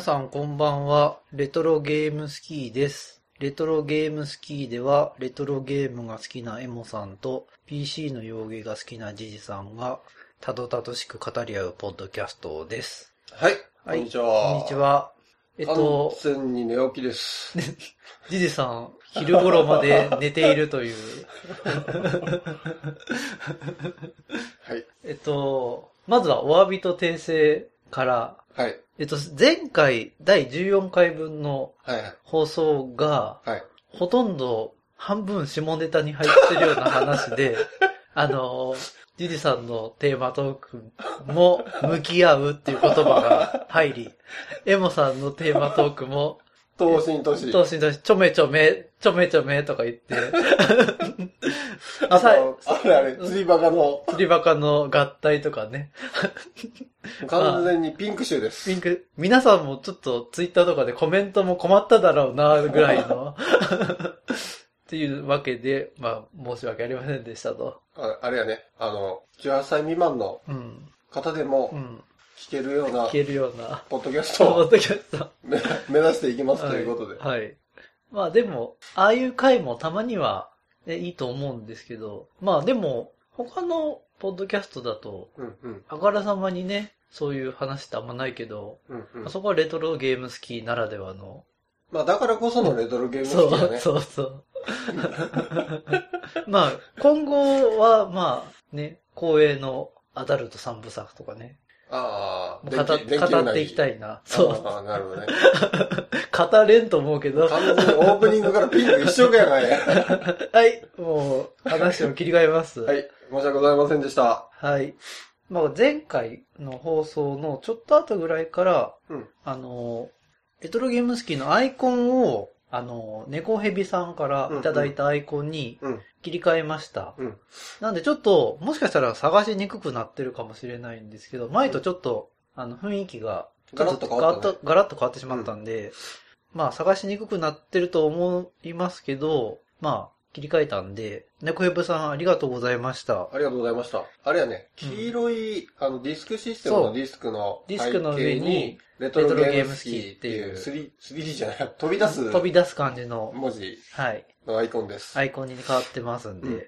皆さんこんばんは。レトロゲームスキーです。レトロゲームスキーでは、レトロゲームが好きなエモさんと、PC の洋芸が好きなジジさんが、たどたどしく語り合うポッドキャストです。はい、はいこんにちは。こんにち。は。えっと、完全に寝起きです。ジジさん、昼頃まで寝ているという。はい。えっと、まずはお詫びと訂正から、はい。えっと、前回第14回分のはい。はい。放送が、はい。ほとんど半分下ネタに入ってるような話で、あの、ジジさんのテーマトークも向き合うっていう言葉が入り、エモさんのテーマトークも、東進都市。当時とちょめちょめ、ちょめちょめとか言って、あさと、あれあれ、釣りバカの、釣りバカの合体とかね、完全にピンク臭です。ピンク、皆さんもちょっとツイッターとかでコメントも困っただろうな、ぐらいの。っていうわけで、まあ、申し訳ありませんでしたと。ああれやね、あの、18歳未満のうん。方でうもん。聞けるような聞、けるような、ポッドキャスポトをッドキャスト。目目指していきますということで。はい。はい。まあでも、ああいう回もたまには、ね、いいと思うんですけど、まあでも、他のポッドキャストだと、うんうん。あからさまにね、そういう話ってあんまないけど、うんうんあ。そこはレトロゲーム好きならではの、まあだからこそのレトロゲーム好きだね。そうそう。まあ、今後は、まあ、ね、光栄のアダルト三部作とかね、ああ、語っていきたい。いな。そう。ああ、なるほどね。語れんと思うけど、完全にオープニングからピンク一緒かやない。はい、もう、話を切り替えます。はい。申し訳ございませんでした。はい。まあ、前回の放送のちょっと後ぐらいから、うんあの、レトロゲームスキーのアイコンを、あの、猫蛇さんからいただいたアイコンにうん。切り替えました。うん。なんでちょっと、もしかしたら探しにくくなってるかもしれないんですけど、前とちょっと、あの、雰囲気が、ガラッと変わったねガラッとガラッと変わってしまったんで、まあ、探しにくくなってると思いますけど、まあ、切り替えたんで、猫ヘブさんありがとうございました。ありがとうございました。あれやね、黄色い、あの、ディスクシステムのディスクのディスクの上に、レトロゲームスキーってていう。う、3、3D じゃない、飛び出す飛び出す感じの、文字。はい、のアイコンです。アイコンに変わってますんで、うん。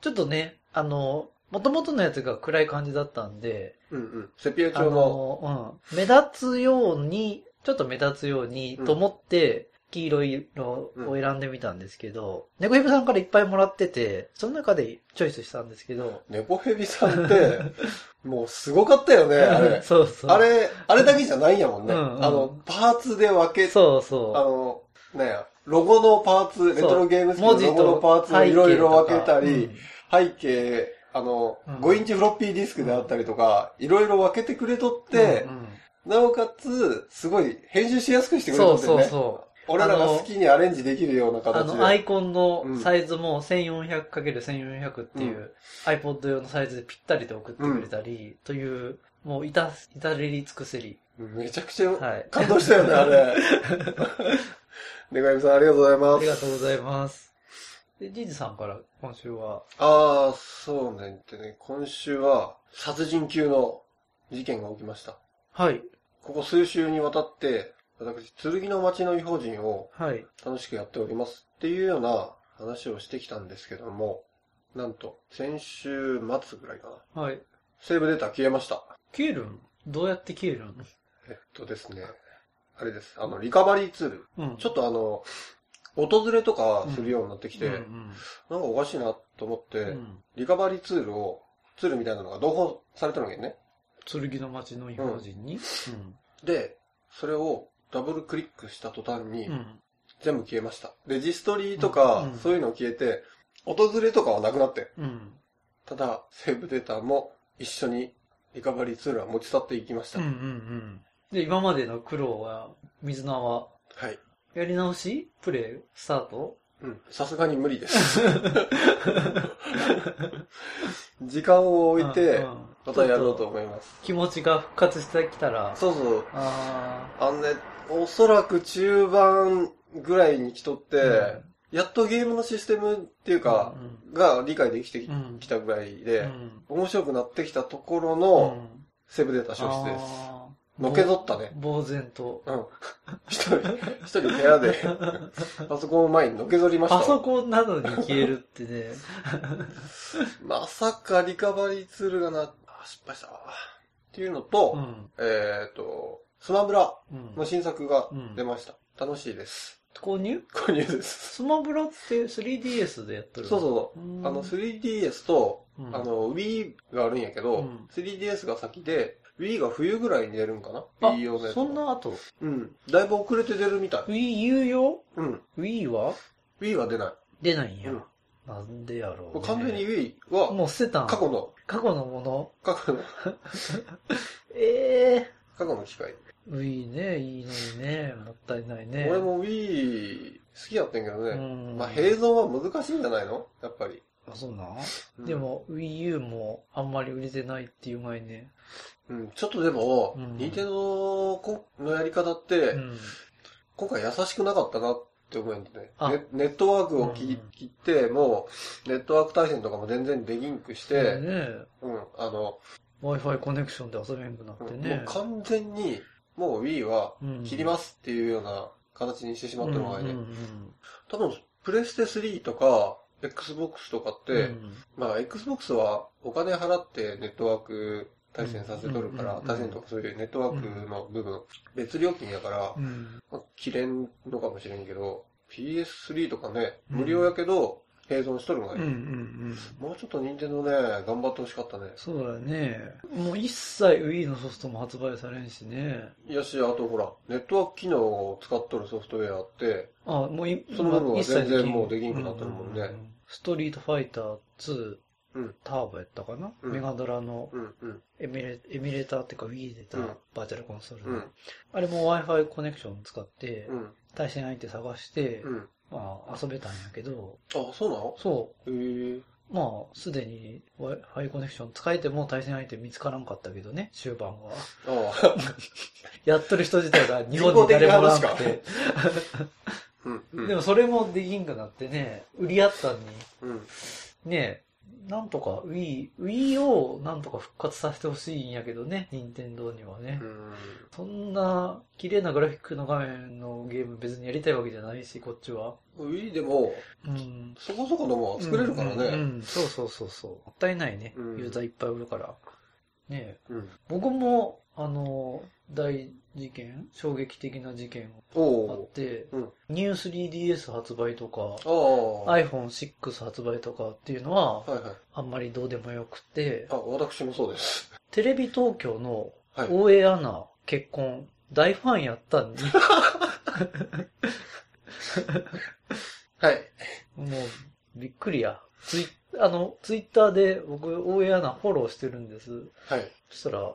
ちょっとね、あの、元々のやつが暗い感じだったんで、うんうん。セピアあ調の、の、うん、目立つように、ちょっと目立つようにうんと思って、黄色い色を選んでみたんですけど、猫ヘブさんからいっぱいもらってて、その中でチョイスしたんですけど、猫ヘビさんって、もうすごかったよね、あれ。そうそう。あれ、あれだけじゃないんやもんね。うんうんあの、パーツで分け、そうそう。あの、なんや、ロゴのパーツ、レトロゲームスのロゴのパーツをいろいろ分けたり、背景、あの、うん5インチフロッピーディスクであったりとか、いろいろ分けてくれとってう、んうんなおかつ、すごい編集しやすくしてくれそうそうとってね。そう。俺らが好きにアレンジできるようなあ形で。の、アイコンのサイズも 1400×1400 っていうう iPod 用のサイズでぴったりと送ってくれたり、という、もう至、至れり尽くせり。めちゃくちゃはい。感動したよね、あれ。ねがみさんありがとうございあります。がとうございます。で、ジーズさんから今週は、ああ、そうね。でね、今週は殺人級の事件が起きました。はい、ここ数週にわたって、私、剣の町の異邦人をはい、楽しくやっておりますっていうような話をしてきたんですけども、なんと、先週末ぐらいかな。はい。セーブデータ消えました。消えるんどうやって消えるんえっとですね、あれです。あの、リカバリーツール。うん。ちょっとあの、訪れとかするようになってきて、うんなんかおかしいなと思って、うんうん。リカバリーツールを、ツールみたいなのが同封されてるわけね。剣の町の異邦人に、で、それをダブルクリックした途端に。全部消えました。レジストリーとか、そういうの消えて、訪れとかはなくなって。うん。ただ、セーブデータも一緒にリカバリーツールは持ち去っていきました。うんうんうん。で、今までの苦労は、水菜は、はい。やり直し？プレイ？スタート？うん。さすがに無理です。時間を置いてまたやろうと思います。気持ちが復活してきたら、そうそう。ああのね、おそらく中盤ぐらいに来とって、ーやっとゲームのシステムっていうか、うんが理解できてきたぐらいうんで、うん面白くなってきたところうのんセーブデータ消失です。あのけぞったね。呆然と。うん。一人、一人部屋で、パソコンの前にのけぞりましたわ。パソコンなのに消えるってね。まさかリカバリーツールがな、あ失敗したわ。っていうのと、うん。えっ、と、スマブラうんの新作が出ました。楽しいです。購入？購入です。スマブラって 3DS でやってるそうそうそう。うんあの、3DS と、うんあの、Wii があるんやけど、うん 3DS が先で、Wii が冬ぐらいに出るんかな？あ ?Wii 用のやつ。そんな後、うん。だいぶ遅れて出るみたい。Wii U 用うん。Wii は？Wii は出ない。出ないんや。うんなんでやろう、ね。完全に Wii は、もう捨てたん？過去の、過去のもの？過去の、ええ過去の機械。ー。Wii ね、いいのにね。もったいないね。俺も Wii 好きやってんけどね。うんまあ、併存は難しいんじゃないの？やっぱり。あ、そうなん、うんでも Wii U もあんまり売れてないっていう前ね。うん、ちょっとでも、うんニンテンドーのやり方って、うん。今回優しくなかったなって思うんでね。あネネットワークを切,、うん切って、もう、ネットワーク対戦とかも全然デリンクして、ねうん、あの、Wi-Fi コネクションで遊べんくなっうんてね。もう完全に、もう Wii はうん切りますっていうような形にしてしまったのがね、うんうん多分、プレステ3とか、Xbox とかって、うんまあ、Xbox はお金払ってネットワーク対戦させとるから、対戦とかそういうネットワークの部分、別料金やからう、ん。まあ、切れんのかもしれんけど、PS3 とかね、うん。無料やけど、併存しとるのがいい。うんうんうん。もうちょっと任天堂ね、頑張ってほしかったね。そうだね。もう一切 Wii のソフトも発売されんしね。いやし、あとほら、ネットワーク機能を使っとるソフトウェアって、あ、もういその部分は一切全然もうできんくなってるもんねうううストリートファイター2、うんターボやったかな、うんメガドラのうん、うん、エミュレエミュレーターっていうか Wii で出たうんバーチャルコンソールの、うん、あれも Wi-Fi コネクション使って、うん、対戦相手探して、うん。まあ遊べたんやけど、あ、そうなの？そへえ。う、まあすでに Wi-Fi コネクション使えても対戦相手見つからんかったけどね、終盤は。あ やっとる人自体が日本に誰もおらんくて。でもそれもできんくなってね、売り合ったんに、うん。ねなんとか Wii、Wii をなんとか復活させてほしいんやけどね、任天堂にはね。うん。そんな綺麗なグラフィックの画面のゲーム別にやりたいわけじゃないし、こっちは。Wii でも、うん。そこそこのも作れるからうん、ね。うんそうそうそうそう。もったいないね。うんユーザーいっぱい売るから。ねうん。僕も、あの、大事件？衝撃的な事件おがあっおて、うんニュー 3DS 発売とか、ー。ああ。iPhone6 発売とかっていうのは、はいはい。あんまりどうでもよくて、あ、私もそうです。テレビ東京のはい。大江アナ結婚、大ファンやったんに、はい。もうびっくりや。ツイあの、ツイッターで僕、大江アナフォローしてるんです。はい。そしたら、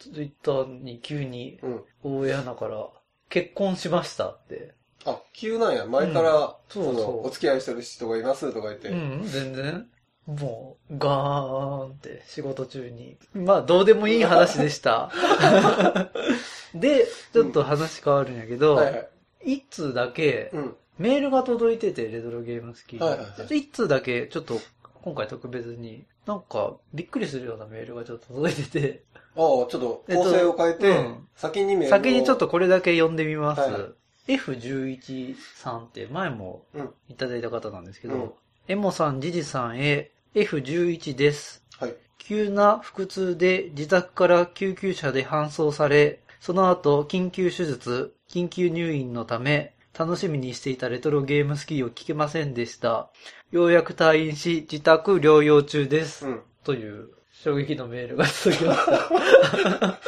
ツイッターに急にうん。大江アナから、結婚しましたって。あ、急なんや。前から、うんそそうそうの、お付き合いしてる人がいますとか言って。うん、全然。もう、ガーンって仕事中に。まあ、どうでもいい話でした。で、ちょっと話変わるんやけど、はいはい。一通だけうん。メールが届いてて、レトロゲーム好きに。はいはいはい一通だけ、ちょっと、今回特別に、なんか、びっくりするようなメールがちょっと届いてて、ああ、ちょっと構成を変えて、えっとうん先にメールを先にちょっとこれだけ読んでみます。はいはい F11 さんって前もうんいただいた方なんですけど、うんエモさん、ジジさんへ F11 です。はい。急な腹痛で自宅から救急車で搬送され、その後緊急手術、緊急入院のため、楽しみにしていたレトロゲームスキーを聞けませんでした。ようやく退院し、自宅療養中です。うん。という衝撃のメールが届きました。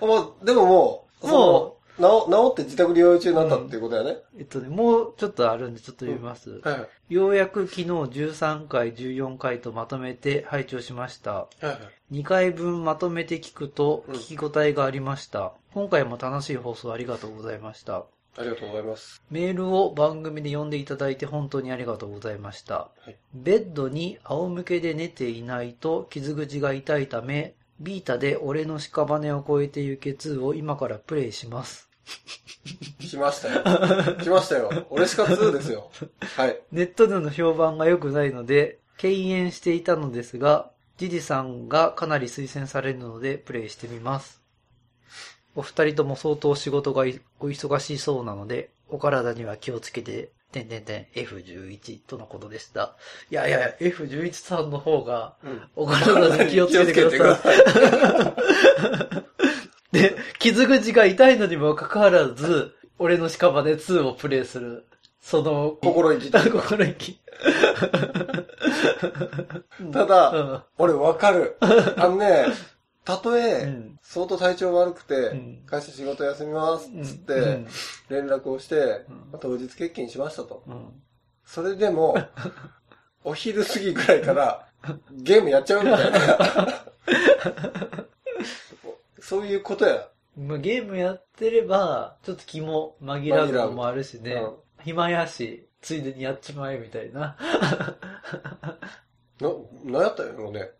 もう、でももう、ももう、治治って自宅療養中になったっていうことやね。えっとね、もうちょっとあるんでちょっと読みます。はいはい。ようやく昨日13回、14回とまとめて拝聴しました。はいはい。2回分まとめて聞くとうん聞き応えがありました。今回も楽しい放送ありがとうございました。ありがとうございます。メールを番組で読んでいただいて本当にありがとうございました。はいベッドに仰向けで寝ていないと傷口が痛いため、ビータで俺の屍を越えてゆけ2を今からプレイします。来ましたよ。来ましたよ。俺しか2ですよ。はい。ネットでの評判が良くないので、敬遠していたのですが、ジジさんがかなり推薦されるのでプレイしてみます。お二人とも相当仕事がお忙しそうなので、お体には気をつけて、てんてんてん F11 とのことでした。いやいや、F11 さんの方が、お体に気をつけてください。で、傷口が痛いのにもかかわらず、俺の屍2をプレイする。その、心意気。心意気。ただ、うん、俺わかる。あのね、たとえ、相当体調悪くて、会社仕事休みますっつって、連絡をして、当日欠勤しましたと。それでも、お昼過ぎぐらいから、ゲームやっちゃうみたいな。そういうことや。まあ、ゲームやってれば、ちょっと気も紛らうのもあるしね。うん、暇やし、ついでにやっちまえみたいな。な、なんやったんやろうね。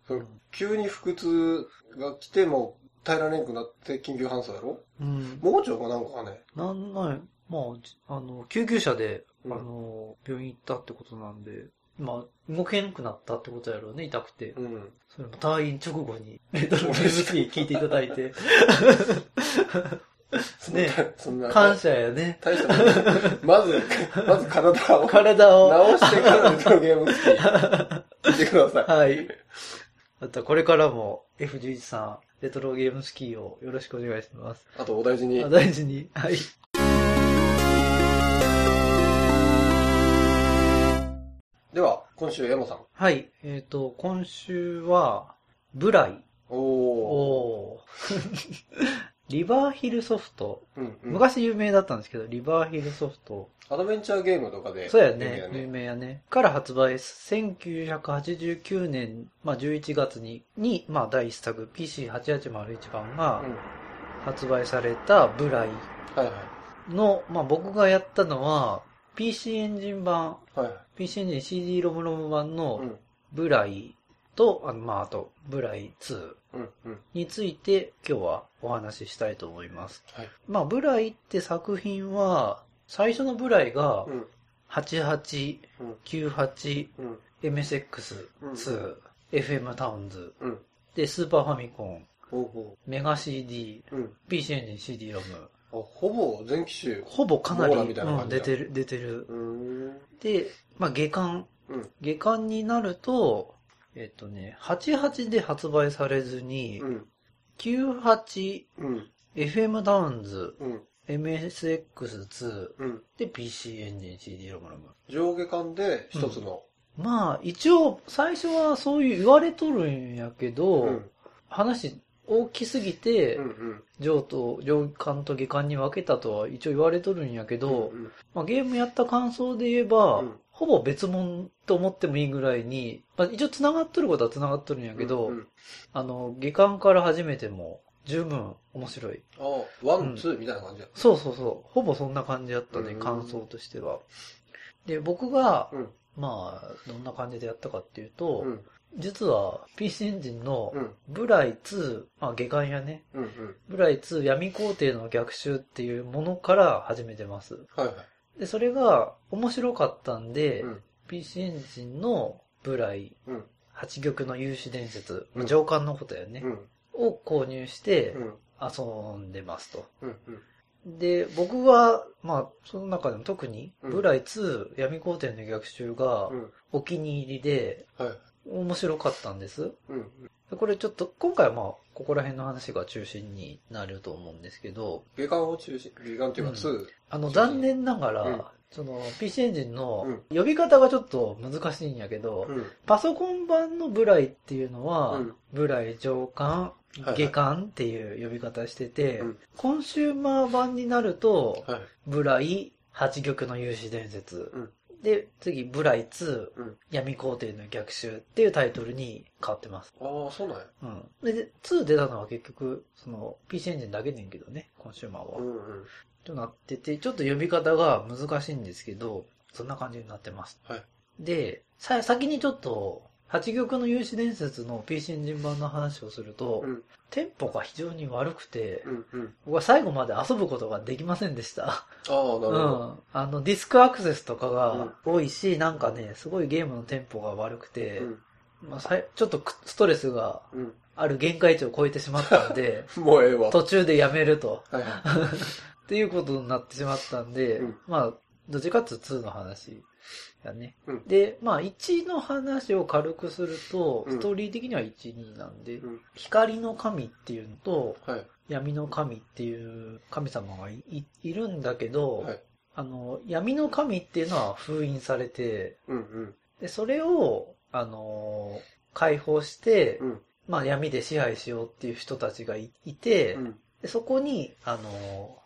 急に腹痛が来ても耐えられんくなって緊急搬送やろ？うん。盲腸かなんかね？なんない、まあ、あの、救急車で、あの、病院行ったってことなんで、まあ、動けんくなったってことやろうね、痛くて。うん。それも退院直後に、メトロゲームスキー聞いていただいて。ね、そんな感謝やね。大したまず、まず体を。体を。直してからメトロゲームスキー。聞いてください。はい。あと、これからも F11 さん、レトロゲームスキーをよろしくお願いします。あと、お大事に。お大事に。はい。では、今週、山さん。はい。えっ、ー、と、今週は、ブライ。おー。おー。リバーヒルソフト、うんうん、昔有名だったんですけど、リバーヒルソフト。アドベンチャーゲームとかで、そうやね。有名やね。から発売、1989年、まあ、11月に、に、まあ、第一作、PC8801 番が発売されたブライの、まあ、僕がやったのは、PC エンジン版、はい、PC エンジン CD ロムロム版のブライと、あの、まあ、あと、ブライ2について今日はお話ししたいと思います。はい、まあ、ブライって作品は、最初のブライが、88、98、MSX2、FM タウンズ、で、スーパーファミコン、メガ CD、PC エンジン CD ロム。ほぼ全機種。ほぼかなり、うん、出てる、出てる。で、まあ、下巻、下巻になると、えっとね、88で発売されずに、うん、98、うん、FM ダウンズ、うん、MSX2、うん、で PC エンジン CD ROMROM。上下間で一つの、うん、まあ、一応、最初はそういう言われとるんやけど、うん、話大きすぎて、うんうん、上と、上巻と下巻に分けたとは一応言われとるんやけど、うんうん、まあ、ゲームやった感想で言えば、ほぼ別物と思ってもいいぐらいに、まあ、一応繋がっとることは繋がっとるんやけど、うんうん、あの、下巻から始めても十分面白い。ああ、 one、two みたいな感じやった、そうそうそう。ほぼそんな感じやったね、感想としては。で、僕が、うん、まあ、どんな感じでやったかっていうと、うん、実は PC エンジンのブライ2、まあ下巻やね、うんうん、ブライ2闇皇帝の逆襲っていうものから始めてます。はいはい。で、それが面白かったんで、うん、PC エンジンのブライ、うん、八玉の勇士伝説、うん、上巻のことやね、を購入して遊んでますと。で、僕は、まあ、その中でも特に、ブライ2、闇皇帝の逆襲がお気に入りで、面白かったんです。これちょっと、今回はまあ、ここら辺の話が中心になると思うんですけど。下巻を中心、下巻っていうか2、あの、残念ながら、うん、その、PC エンジンの呼び方がちょっと難しいんやけど、うん、パソコン版のブライっていうのは、うん、ブライ上巻、下巻っていう呼び方してて、コンシューマー版になると、はい、ブライ、八玉の勇士伝説、で、次、ブライ2、うん、闇皇帝の逆襲っていうタイトルに変わってます。ああ、そうなんや。うん。で、2出たのは結局、その、PC エンジンだけねんけどね、コンシューマーは。うんうん。となってて、ちょっと呼び方が難しいんですけど、そんな感じになってます。はい。で、さ、先にちょっと、八玉の勇士伝説の PC エンジン版の話をすると、うん、テンポが非常に悪くて、うんうん、僕は最後まで遊ぶことができませんでした。ああ、なるほど。うん。あの、ディスクアクセスとかが多いし、うん、なんかね、すごいゲームのテンポが悪くて、うん、まあ、さいちょっとくストレスがある限界値を超えてしまったんで、もうええわ。途中でやめると。はいはい。っていうことになってしまったんで、うんまあ、どっちかっていうと2の話やね。うんで、まあ1の話を軽くすると、うんストーリー的には1、2なんで、うん。光の神っていうのと、はい。闇の神っていう神様がいるんだけど、はい。あの、闇の神っていうのは封印されて、うんうん。で、それを、あの、解放して、うん。まあ闇で支配しようっていう人たちがいいて、うん。でそこに、あの、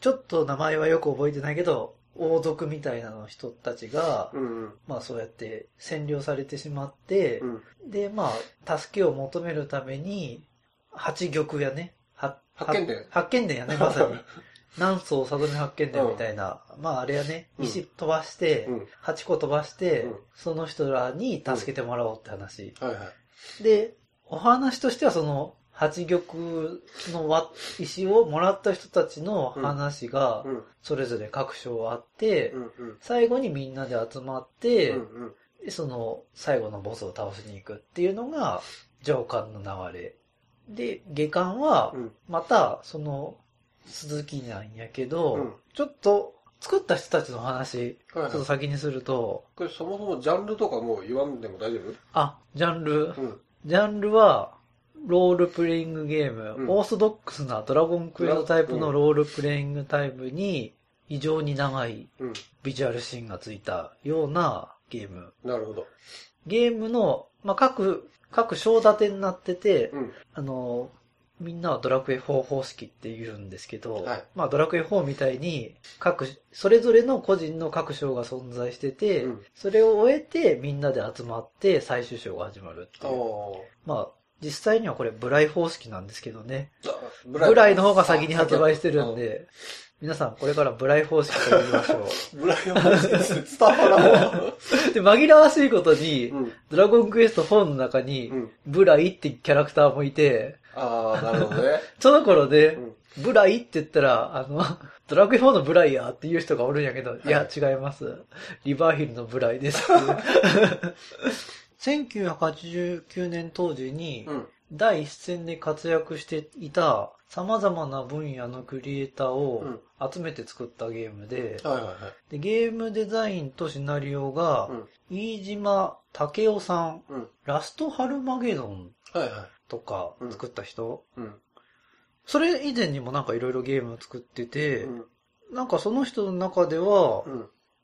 ちょっと名前はよく覚えてないけど、王族みたいなの人たちが、うんうん。まあそうやって占領されてしまって、うん。で、まあ、助けを求めるために、八玉やね、は八犬伝八犬伝やね、まさに。南宋里見八犬伝みたいな、まああれやね、うん石飛ばして、うん。八個飛ばして、うんその人らに助けてもらおうって話。はいはい。で、お話としてはその、八玉の輪石をもらった人たちの話がう、ん。それぞれ各章あって。最後にみんなで集まって、その最後のボスを倒しに行くっていうのが上巻の流れ。で、下巻はうん。またその続きなんやけど、うんちょっと作った人たちの話、ちょっと。先にすると、これそもそもジャンルとかもう言わんでも大丈夫？あ、ジャンル、うん。ジャンルは、ロールプレイングゲーム、うんオーソドックスなドラゴンクエストタイプのロールプレイングタイプに異常に長いうん。ビジュアルシーンがついたようなゲーム。なるほど。ゲームの、まあ、各、各章立てになってて、うん。あの、みんなはドラクエ4方式って言うんですけど、はいまあドラクエ4みたいに各、それぞれの個人の各章が存在してて、うんそれを終えてみんなで集まって最終章が始まるっていう。おまあ実際にはこれブライ方式なんですけどね。ー。ブブライの方が先に発売してるん。で、皆さんこれからブライ方式と言いましょブライの話です伝わらん。で、紛らわしいことに、うん。ドラゴンクエスト4の中に、うん。ブライってキャラクターもいて、ああ、なるほどね。その頃で、うん。ブライって言ったら、あの、ドラクエ4のブライやっていう人がおるんやけど、いや、違います。リバーヒルのブライです。1989年当時に、うん。第一線で活躍していた様々な分野のクリエイターを集めて作ったゲームで。でゲームデザインとシナリオが、うん。飯島武夫さん、うん。ラストハルマゲドンとか作った人。それ以前にもなんかいろいろゲームを作ってて、うん。なんかその人の中では、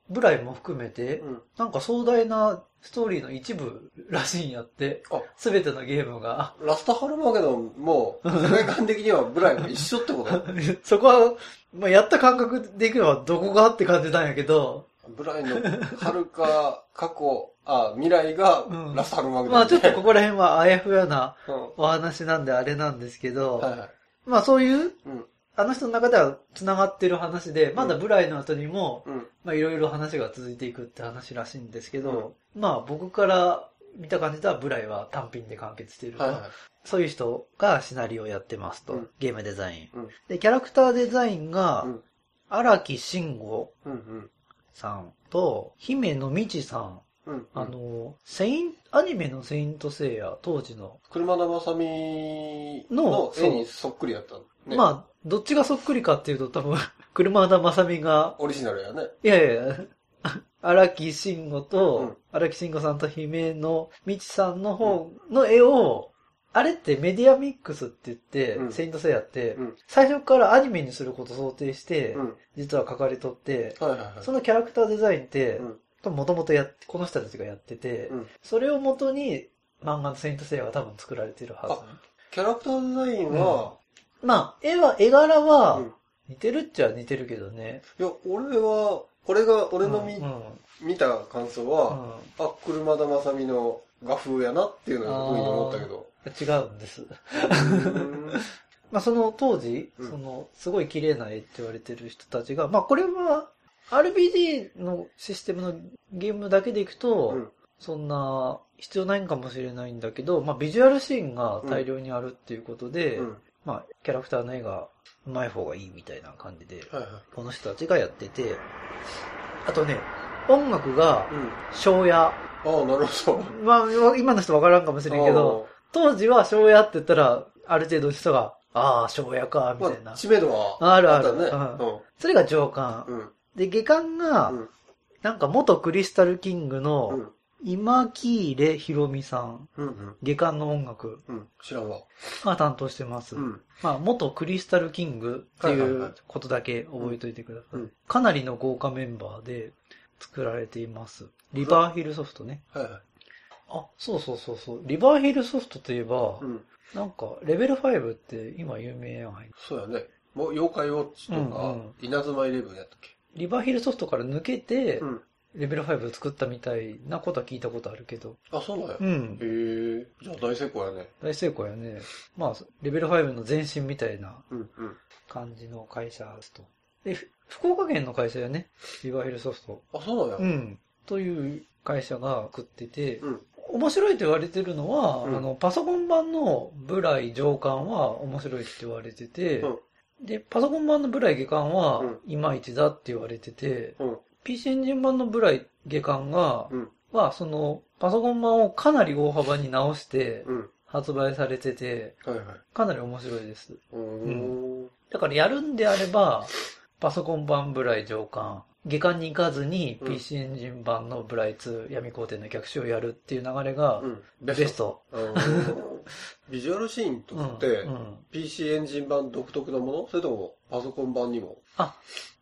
うん。ブライも含めて、うん。なんか壮大なストーリーの一部らしいんやって、あ、すべてのゲームが。ラストハルマゲドンも、世界観的にはブライも一緒ってこと？そこは、まあ、やった感覚でいくのはどこがって感じなんやけど、ブライの遥か過去、あ、未来がうんラストハルマゲドン、まあちょっとここら辺はあやふやなうん。お話なんであれなんですけど、はいはい。まあそういう、うん。あの人の中では繋がってる話で、まだブライの後にも、うん。まあいろいろ話が続いていくって話らしいんですけど、まあ僕から見た感じではブライは単品で完結していると。はいはい。そういう人がシナリオをやってますと。うんゲームデザイン。うん。で、キャラクターデザインがう、ん。荒木慎吾うん。うん。さんと、姫野美智さん。うん。あの、セイン、アニメのセイントセイヤ、当時の。車田正美のの絵にそっくりやったのね。まあ、どっちがそっくりかっていうと多分、車田正美が、オリジナルやね。いやいやいや、荒木慎吾うんと、荒木慎吾さんと姫野美智さんの方の絵を、あれってメディアミックスって言って、うんセイントセイヤって、うん。最初からアニメにすることを想定して、うん。実は書かれとって、はいはいはい。そのキャラクターデザインってう、ん。もともとやっ、この人たちがやってて、うん。それをもとに漫画のセイントセイヤが多分作られてるはキャラクターデザインは、ず。まあ、絵は、絵柄うはん、似てるっちゃ似てるけどね。いや、俺は、俺が、俺の見、うん。うん見た感想は、あ、車田正美の画風やなっていうのをふうに思ったけど。違うんです。まあ、その当時、うんその、すごい綺麗な絵って言われてる人たちが、まあ、これは、RPG のシステムのゲームだけでいくと、うんそんな必要ないんかもしれないんだけど、まあ、ビジュアルシーンが大量にあるっていうことで、うん。まあ、キャラクターの絵がうまい方がいいみたいな感じで、はいはい。この人たちがやってて、あとね、音楽が、うん。庄屋ああ、なるほど。まあ、今の人わからんかもしれんけど、当時は庄屋って言ったら、ある程度の人が、ああ、庄屋か、みたいな。知名度はあるある。ね。それが上官。で、下官が、なんか元クリスタルキングの、今木入ひろみさん。下官の音楽。知らんわ。が担当してます。まあ、元クリスタルキングっていうことだけ覚えといてください。かなりの豪華メンバーで作られています。リバーヒルソフトね。はいはい。あ、そうそうそうそう。リバーヒルソフトといえば、うん、なんか、レベル5って今有名やん。そうやね。もう、妖怪ウォッチとか、うんうん、稲妻イレブンやったっけ？リバーヒルソフトから抜けて、うん、レベル5作ったみたいなことは聞いたことあるけど。あ、そうなんや。うん。へえ。じゃあ大成功やね。大成功やね。まあ、レベル5の前身みたいな感じの会社ですと。で、福岡県の会社やね。リバーヒルソフト。あ、そうなんや。うん。という会社が作ってて、うん、面白いと言われてるのは、うん、あの、パソコン版のブライ上巻は面白いって言われてて、うん、で、パソコン版のブライ下巻はいまいちだって言われてて、PC エンジン版のブライ下巻が、は、その、パソコン版をかなり大幅に直して、発売されてて、はいはい、かなり面白いです。うん、だからやるんであれば、パソコン版ブライ上巻、下巻に行かずに PC エンジン版のブライ2闇皇帝の逆襲をやるっていう流れがベスト。ビジュアルシーンとって PC エンジン版独特なもの？それともパソコン版にも？あ、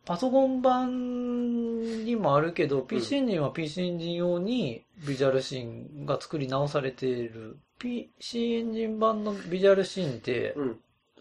パソコン版にもあるけど、PC エンジンは PC エンジン用にビジュアルシーンが作り直されている。PC エンジン版のビジュアルシーンって、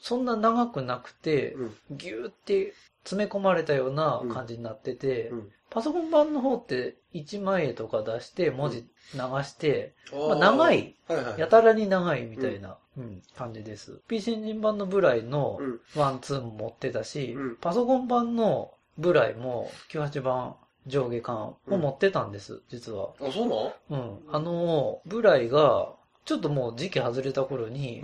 そんな長くなくて、ギューって詰め込まれたような感じになってて、パソコン版の方って1万円とか出して文字流して、まあ、長い、はいはい、やたらに長いみたいな、うん、感じです。PC エンジン版のブライのワンツーも持ってたし、パソコン版のブライも98番上下巻を持ってたんです、実は。あ、そうなの？うん。あの、ブライが、ちょっともう時期外れた頃に、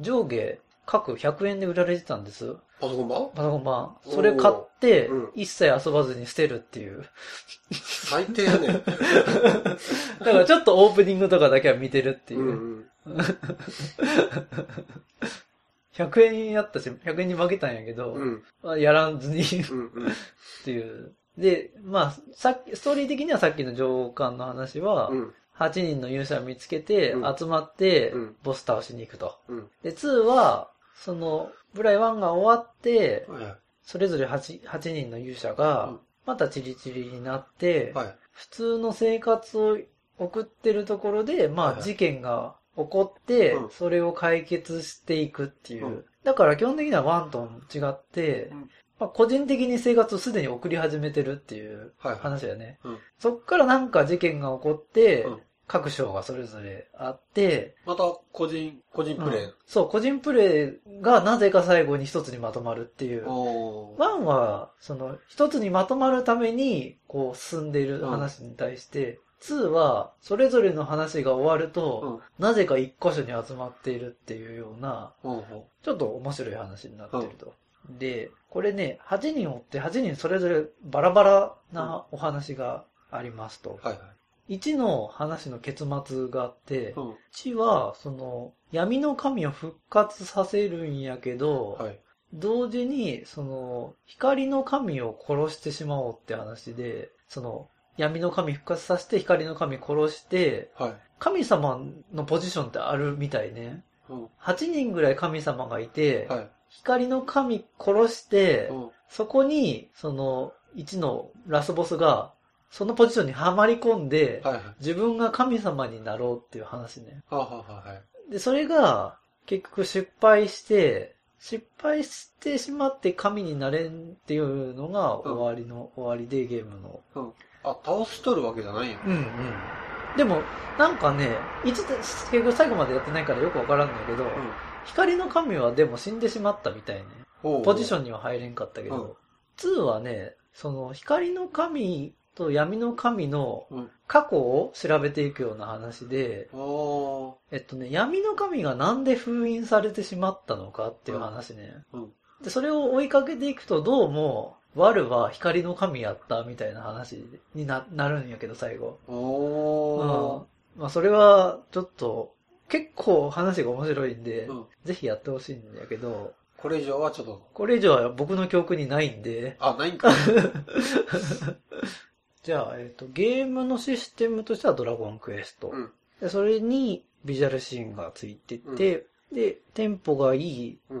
上下各100円で売られてたんです。パソコン版？パソコン版。それ買って、一切遊ばずに捨てるっていう。最低やね だからちょっとオープニングとかだけは見てるっていう。うんうん、100円やったし、100円に負けたんやけど、うん、やらずにっていう。で、まあ、さっき、ストーリー的にはさっきの上官の話は、うん、8人の勇者を見つけて、集まって、ボス倒しに行くと。で、2は、その、ブライ1が終わって、それぞれ 8, 8人の勇者が、またチリチリになって、普通の生活を送ってるところで、まあ事件が起こって、それを解決していくっていう。だから基本的には1と違って、まあ、個人的に生活をすでに送り始めてるっていう話だよね。そっからなんか事件が起こって、各章がそれぞれあって、また個人、個人プレイ、うん、そう、個人プレイがなぜか最後に一つにまとまるっていう。ワンは、その、一つにまとまるために、こう、進んでいる話に対して、2は、それぞれの話が終わると、うん、なぜか一箇所に集まっているっていうような、うん、ちょっと面白い話になってると。で、これね、8人おって8人それぞれバラバラなお話がありますと。はいはい1の話の結末があって、うん、1は、その、闇の神を復活させるんやけど、はい、同時に、その、光の神を殺してしまおうって話で、その、闇の神復活させて光の神殺して、はい、神様のポジションってあるみたいね。うん、8人ぐらい神様がいて、はい、光の神殺して、うん、そこに、その、1のラスボスがそのポジションにはまり込んで、はいはい、自分が神様になろうっていう話ね。はははい、で、それが結局失敗して、失敗してしまって神になれんっていうのが終わりの、うん、終わりでゲームの。うん。あ、倒しとるわけじゃないよ。うんうん。でも、なんかね、一結局最後までやってないからよくわからんだけど、うん、光の神はでも死んでしまったみたいね。ポジションには入れんかったけど、うん、2はね、その光の神と闇の神の過去を調べていくような話で、うん、えっとね、闇の神がなんで封印されてしまったのかっていう話ね。うんうん、で、それを追いかけていくとどうも、ワルは光の神やったみたいな話にななるんやけど、最後。おー。まあ、それは、ちょっと、結構話が面白いんで、うん、ぜひやってほしいんだけど、これ以上はちょっと。これ以上は僕の記憶にないんで。あ、ないんか。じゃあ、えっ、ー、と、ゲームのシステムとしてはドラゴンクエスト。うん、でそれにビジュアルシーンがついてて、うん、で、テンポがいい、う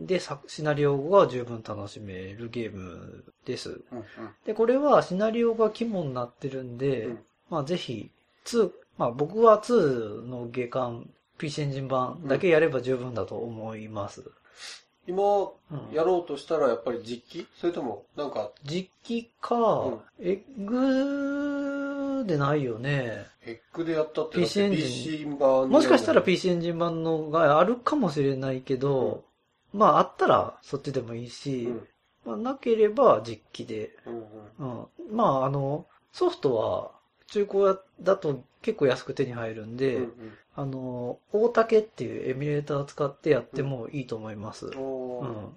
ん、で、シナリオが十分楽しめるゲームです。うんうん、で、これはシナリオが肝になってるんで、まあぜひ、2、まあ僕は2の下巻 PC エンジン版だけやれば十分だと思います。今、やろうとしたらやっぱり実機？それとも、なんか？実機か、うん、エッグでないよね。エッグでやったって PC エンジン。PC 版もしかしたら PC エンジン版のがあるかもしれないけど、うん、まああったらそっちでもいいし、うん、まあなければ実機で。うんまああの、ソフトは中古だと結構安く手に入るんで、うんうん、あの、大竹っていうエミュレーターを使ってやってもいいと思います。うん、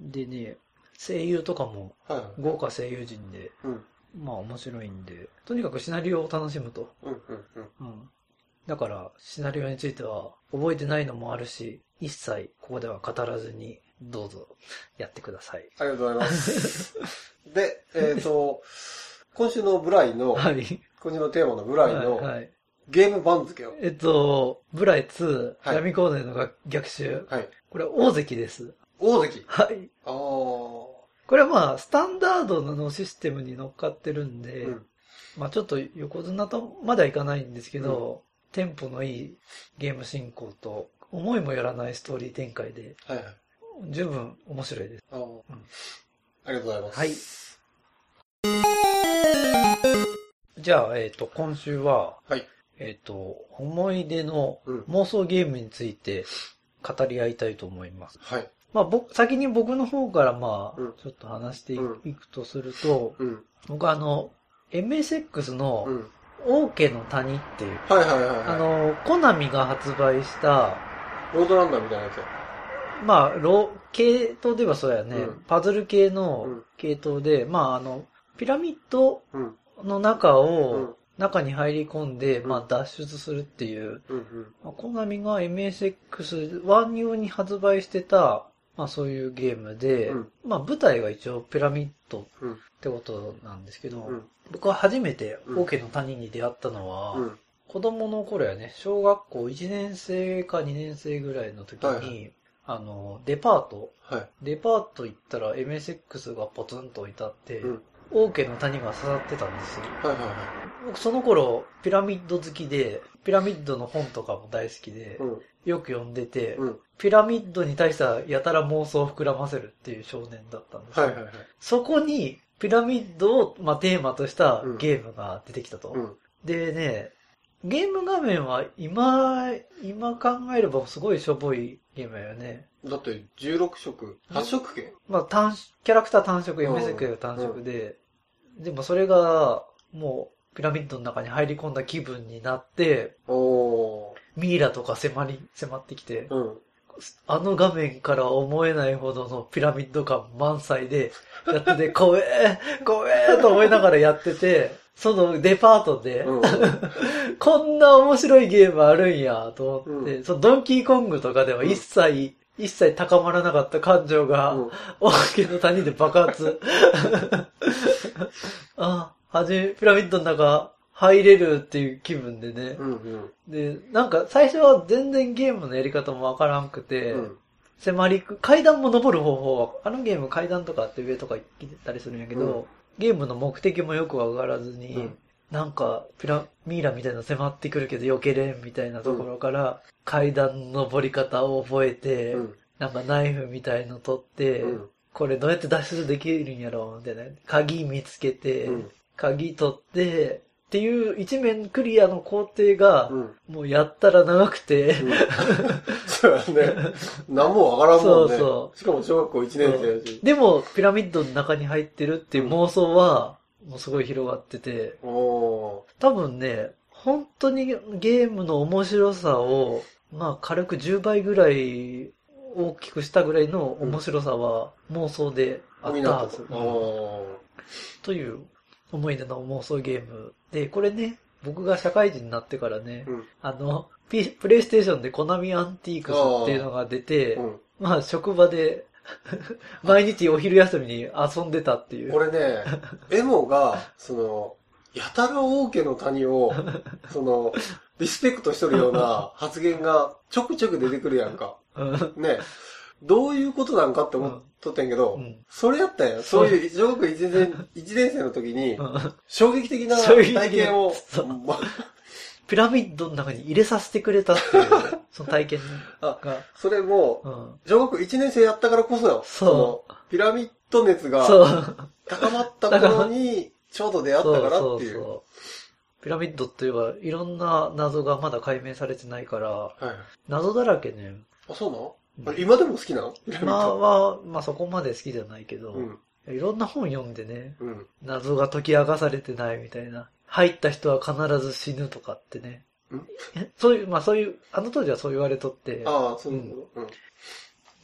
でね、声優とかも豪華声優陣で、はい、まあ面白いんで、とにかくシナリオを楽しむと。だから、シナリオについては覚えてないのもあるし、一切ここでは語らずに、どうぞやってください。ありがとうございます。で、えっ、ー、と、今週のブライの、はい、今週のテーマのブライの、ゲーム番付を。えっと、ブライ2、はい、闇コーネの逆襲。はい。これ大関です。大関？はい。ああ。これはまあ、スタンダードのシステムに乗っかってるんで、うん、まあちょっと横綱とまではいかないんですけど、うん、テンポのいいゲーム進行と、思いもよらないストーリー展開で、はいはい。十分面白いです。あ,、うん、ありがとうございます。はい。じゃあ、えっ、ー、と、今週は、はい。えっ、ー、と、思い出の妄想ゲームについて語り合いたいと思います。はい。まあ僕、先に僕の方からまあ、ちょっと話していくとすると、うん、僕あの、MSX の、オーケの谷っていう、はいはいはい、はい、あの、コナミが発売した、ロードランナーみたいなやつや。まあ、ロ、系統ではそうやね、うん、パズル系の系統で、うん、まああの、ピラミッドの中を、中に入り込んで、まあ、脱出するっていう、うんうん、まあ、コナミが MSX1 用に発売してた、まあ、そういうゲームで、うん、まあ、舞台は一応ピラミッドってことなんですけど、うん、僕は初めてオーケーの谷に出会ったのは、うん、子供の頃やね、小学校1年生か2年生ぐらいの時に、はい、あの、デパート、はい、デパート行ったら MSX がポツンと置いてあって、王家の谷が刺さってたんですよ。はいはいはい。僕その頃、ピラミッド好きで、ピラミッドの本とかも大好きで、うん、よく読んでて、うん、ピラミッドに対してはやたら妄想を膨らませるっていう少年だったんですよ。はいはいはい。そこに、ピラミッドを、まあ、テーマとしたゲームが出てきたと。うん、でね、ゲーム画面は今、今考えればすごいしょぼいゲームやよね。だって16色、8色系まあ単、キャラクター単色、読めせく単色で、うん、でもそれが、もう、ピラミッドの中に入り込んだ気分になって、ミイラとか迫り、迫ってきて、うん、あの画面から思えないほどのピラミッド感満載で、やってて、怖え、怖えと思いながらやってて、そのデパートで、うん、こんな面白いゲームあるんやと思って、うん、そのドンキーコングとかでは一切一切高まらなかった感情が、うん、大きの谷で爆発。あ、はじめ、ピラミッドの中入れるっていう気分でね。うんうん、で、なんか最初は全然ゲームのやり方もわからんくて、うん、迫りく、階段も登る方法は、あのゲーム階段とかって上とか行ったりするんやけど、うん、ゲームの目的もよくわからずに、うんなんか、ピラミイラみたいな迫ってくるけど避けれんみたいなところから、階段の登り方を覚えて、うん、なんかナイフみたいの取って、うん、これどうやって脱出できるんやろうみたいな。鍵見つけて、うん、鍵取って、っていう一面クリアの工程が、もうやったら長くて、そうだね。何もわからんもんね。そうそう。しかも小学校1年生。でも、ピラミッドの中に入ってるっていう妄想は、もうすごい広がってて、多分ね、本当にゲームの面白さを、まあ軽く10倍ぐらい大きくしたぐらいの面白さは妄想であったはず。という思い出の妄想ゲーム。で、これね、僕が社会人になってからね、うん、あの、プレイステーションでコナミアンティークスっていうのが出て、うん、まあ職場で 毎日お昼休みに遊んでたっていう。これね、エモが、その、やたら王家の谷を、その、リスペクトしとるような発言がちょくちょく出てくるやんか。ね。どういうことなんかって思っとったんやけど、うん、それやったんや。そういう小学1年、1年生の時に、衝撃的な体験を、ピラミッドの中に入れさせてくれたっていう、その体験が。それも、小学1年生やったからこそよ。そう。ピラミッド熱が高まった頃に、ちょうど出会ったからっていう。そうそうピラミッドって言えば、いろんな謎がまだ解明されてないから、はい、謎だらけね。あ、そうなの？今でも好きなの？まあは、まあそこまで好きじゃないけど、うん、いろんな本読んでね、うん、謎が解き明かされてないみたいな。入った人は必ず死ぬとかってね。そういう、まあそういう、あの当時はそう言われとって。ああ、そういううん、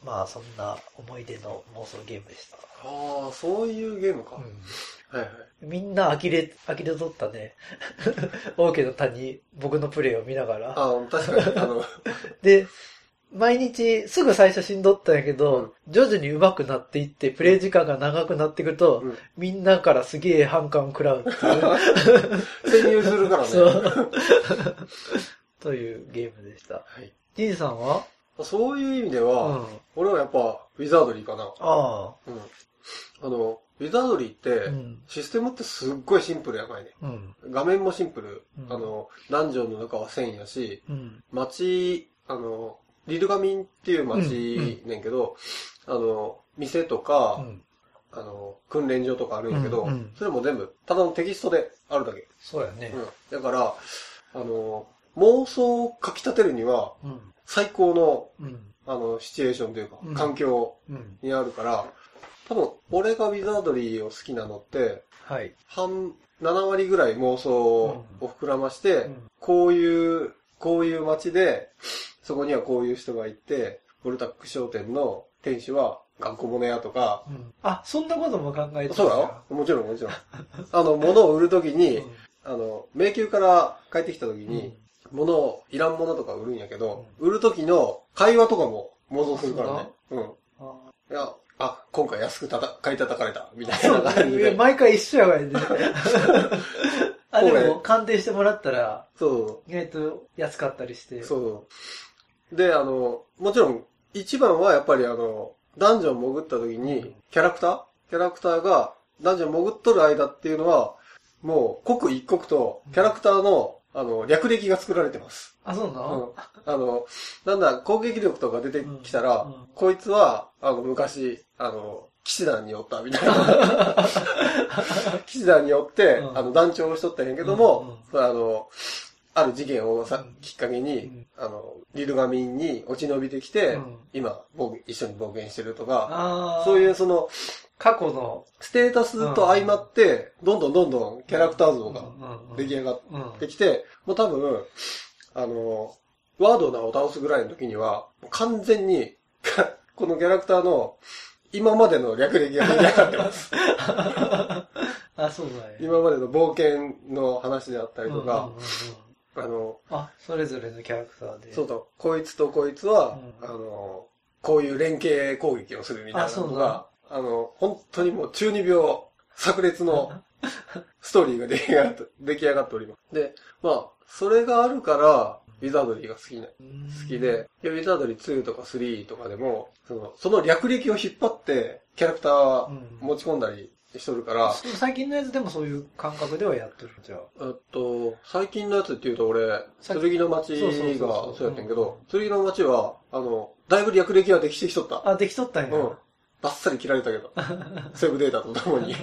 まあそんな思い出の妄想ゲームでした。ああ、そういうゲームか。はいはい。みんな呆れ、呆れとったね。王家の谷、僕のプレイを見ながら。ああ、確かに。あので、毎日、すぐ最初しんどったんやけど、うん、徐々に上手くなっていって、プレイ時間が長くなっていくと、うん、みんなからすげえ反感を食らうっていう。潜入するからね。そう。というゲームでした。はい。ジンさんは？そういう意味では、うん、俺はやっぱ、ウィザードリーかな。ああ。うん。あの、ウィザードリーって、システムってすっごいシンプルやばいね。うん、画面もシンプル。うん、あの、ダンジョンの中は線やし、うん、街、あの、リルガミンっていう街ねんけど、あの、店とか、あの、訓練場とかあるんやけど、それも全部、ただのテキストであるだけ。そうやね。だから、あの、妄想を書き立てるには、最高の、あの、シチュエーションというか、環境にあるから、多分、俺がウィザードリーを好きなのって、はい。半、7割ぐらい妄想を膨らまして、こういう、こういう街で、そこにはこういう人がいて、ボルタック商店の店主は頑固者やとか、うん、あ、そんなことも考えてそうだよ。もちろんもちろん。あの、物を売るときに、うん、あの、迷宮から帰ってきたときに、うん、物を、いらんものとか売るんやけど、売るときの会話とかも妄想するからね。うん。いや、あ、今回安くたた買い叩かれた、みたいな感じで。毎回一緒やわいね。あ、でも、鑑定してもらったら、そう。意外と安かったりして。そう。で、あの、もちろん、一番はやっぱりあの、ダンジョン潜った時に、キャラクター？キャラクターが、ダンジョン潜っとる間っていうのは、もう、刻一刻と、キャラクターの、あの、略歴が作られてます。あ、そうなの、うん、あの、なんだ、攻撃力とか出てきたら、うんうん、こいつは、あの、昔、あの、騎士団によったみたいな。騎士団によって、あの、団長をしとったんやけども、あの、ある事件をさ、きっかけに、あの、リルガミンに落ち延びてきて、今、僕、一緒に冒険してるとか、そういうその、過去の、ステータスと相まって、どんどんどんどんキャラクター像が出来上がってきて、もう多分、あの、ワードナーを倒すぐらいの時には、完全に、このキャラクターの、今までの略歴が出来上がってます。あ、そうだね。今までの冒険の話であったりとか、あの、あ、それぞれのキャラクターで。そうだ、こいつとこいつは、うん、あの、こういう連携攻撃をするみたいなのが、あの、本当にもう中二病、炸裂の ストーリーが出来上がって、出来上がっております。で、まあ、それがあるから、ウィザードリーが好きな、好きで、いやウィザードリー2とか3とかでも、その、その略歴を引っ張って、キャラクター持ち込んだりしとるから。最近のやつでもそういう感覚ではやってるじゃあ。えっと、最近のやつって言うと俺、剣の町がそうやってんけど、剣の町は、あの、だいぶ略歴はできてきとった。あ、できとったんや。うん。バッサリ切られたけど。セーブデータとともに。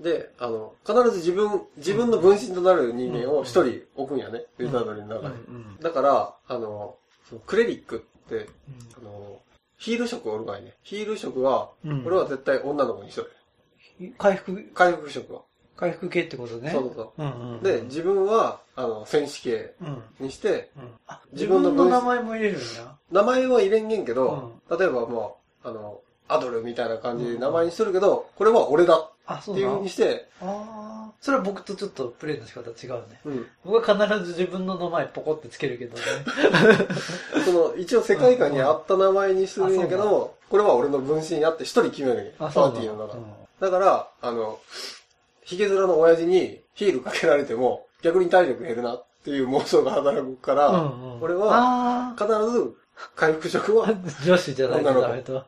で、あの、必ず自分、自分の分身となる人間を一人置くんやね。ウィザードリーの中に。だから、あのクレリックって、あの、ヒール職おるかいね。ヒール職は、俺は絶対女の子にしとる。回復回復職は。回復系ってことね。そうそうそう。うんうんうん、で、自分は、あの、戦士系にして、うんうん、自分の名前も入れるんや。名前は入れんげんけど、例えばもう、あの、アドルみたいな感じで名前にしてるけど、これは俺だっていうふうにして、ああ。それは僕とちょっとプレイの仕方違うね。うん、僕は必ず自分の名前ポコってつけるけどね。その、一応世界観に合った名前にするんやけど、これは俺の分身にあって一人決めるんや。パーティーの中。だから、あの、ヒゲ面の親父にヒールかけられても、逆に体力減るなっていう妄想が働くから、うんうん、俺は、必ず回復職は 女子じゃないとダメと。うん。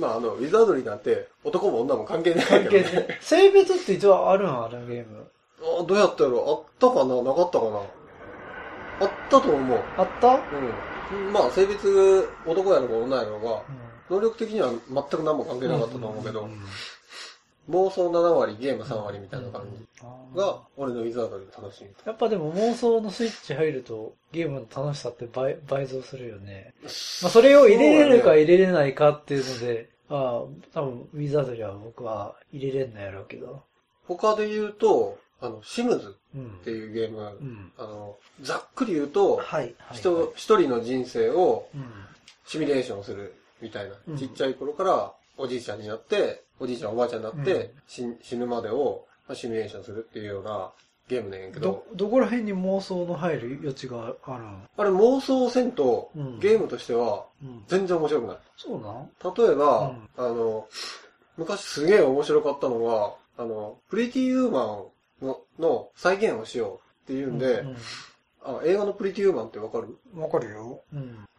まああの、ウィザードリーなんて男も女も関係ないけどね。性別って一応あるんあのゲーム。あ、どうやったやろ。あったかな？なかったかな？あったと思う。あった？うん。まあ性別男やろうが女やろうが、うん、能力的には全く何も関係なかったと思うけど、妄想7割、ゲーム3割みたいな感じが、俺のウィザードリーの楽しみ。やっぱでも妄想のスイッチ入ると、ゲームの楽しさって倍倍増するよね。まあそれを入れれるか入れれないかっていうので、ああ、多分ウィザードリーは僕は入れれんのやろうけど。他で言うと、あの、シムズっていうゲーム、うん、あの、ざっくり言うと、はい、人、一人の人生をシミュレーションするみたいな、うん、ちっちゃい頃からおじいちゃんになって、おじいちゃんおばあちゃんになって、死ぬまでをシミュレーションするっていうようなゲームねんけど。ど、どこら辺に妄想の入る余地があるんあれ妄想せんと、ゲームとしては、全然面白くない。そうなん？例えば、あの、昔すげえ面白かったのが、あの、プリティウーマンのの再現をしようっていうんで、あ映画のプリティウーマンってわかる？わかるよ。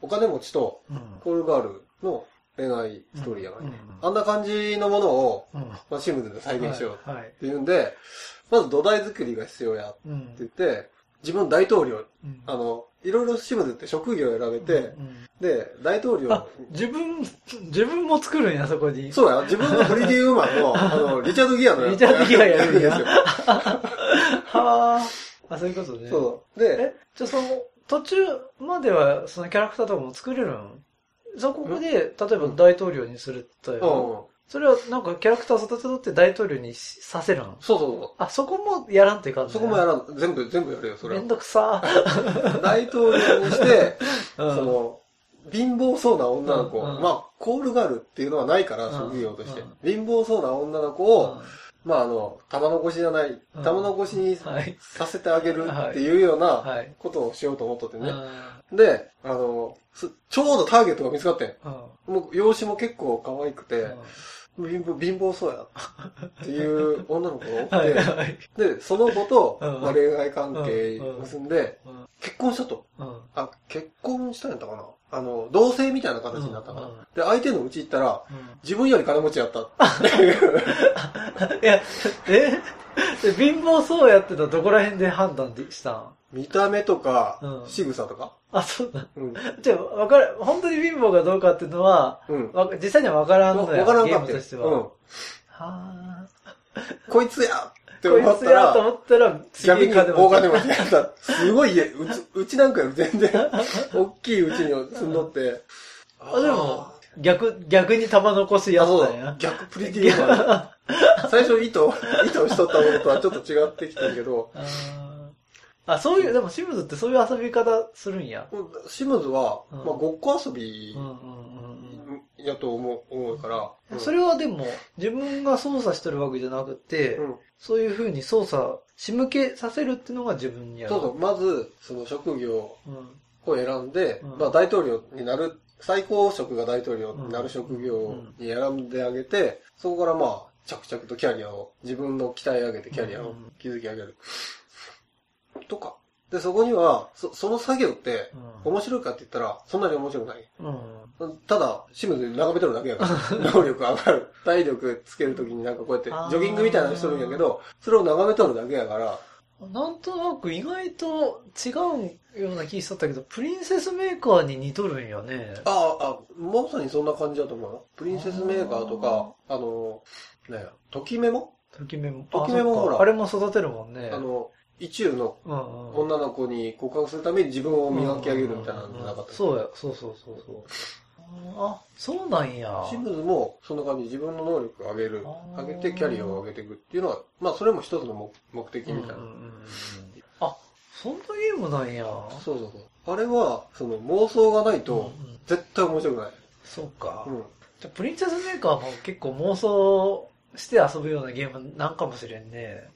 お金持ちと、コールガールの恋愛ストーリーやからね。あんな感じのものを、まあ、シムズで再現しようっていうんで、まず土台作りが必要やって言って、自分大統領、あの、いろいろシムズって職業を選べて、で、大統領。自分、自分も作るんや、そこに。そうや、自分のフリディウーマンの、あの、リチャード・ギアのリチャード・ギアやるんや。はあ。あ、そういうことね。そう。で、え、じゃあその、途中まではそのキャラクターとかも作れるん？そこで、例えば大統領にすると、うん、それはなんかキャラクターを育てとって大統領にさせるの？そうそうそう。あ、そこもやらんっていうか、ね、そこもやらん。全部、全部やるよ、それめんどくさ。大統領にして、うん、その、貧乏そうな女の子、うん。うん、まあ、コールガールっていうのはないから、職業として。貧乏そうな女の子を、まああの、玉残しじゃない、玉残しにさせてあげるっていうようなことをしようと思っとってね。で、あの、ちょうどターゲットが見つかってん。もう、容姿も結構可愛くて、貧乏、貧乏そうやっていう女の子がおって、で、その子と、まあ、恋愛関係結んで、結婚したと。あ、結婚したんやったかなあの、同棲みたいな形になったから。で、相手の家行ったら、自分より金持ちやった。いや、え貧乏そうやってたらどこら辺で判断でしたん？見た目とか、仕草とか？あ、そうだ。うん。じゃあ、わかる、本当に貧乏かどうかっていうのは、うん、実際にはわからんのよ。わからんかって。ゲームとしては。うん。はあ。こいつやって思ったら、と思ったら、逆に大金持ちやった。すごい家、うち、うちなんかより全然、大きいうちに住んどって。あ、でも、逆、逆に玉残しやったんや。逆プリティーマン。最初糸、糸をしとったものとはちょっと違ってきたけど。あ、そういう、でもシムズってそういう遊び方するんや。シムズは、まあ、ごっこ遊びやと思う、思うから、うん。それはでも、自分が操作してるわけじゃなくて、うん、そういうふうに操作、仕向けさせるっていうのが自分にやる。そうそう、まず、その職業を選んで、うん、まあ大統領になる、最高職が大統領になる職業に選んであげて、そこからまあ、着々とキャリアを、自分の鍛え上げてキャリアを築き上げる。とか。で、そこには、そその作業って、面白いかって言ったら、そんなに面白くない。うん、ただ、シムで眺めてるだけやから、能力上がる。体力つけるときになんかこうやって、ジョギングみたいなのしとるんやけど、それを眺めとるだけやから、なんとなく意外と違うような気しとったけど、プリンセスメーカーに似とるんやね。ああ、あ、まさにそんな感じだと思うよ。プリンセスメーカーとか、あの、ね、ときメモ？ときメモ。ときメモほら。あれも育てるもんね。あの、意中の女の子に告白するために自分を磨き上げるみたいなのなかった、そうや、そうそうそうそう。あ、そうなんや。シムズもそんな感じ、自分の能力を上げる、上げてキャリアを上げていくっていうのは、まあそれも一つの目的みたいな。うんうんうん、あ、そんなゲームなんや。そうそうそう。あれは、その妄想がないと、絶対面白くない。うんうん、そうか。うん。じゃプリンセスメーカーも結構妄想して遊ぶようなゲームなんかもしれんね。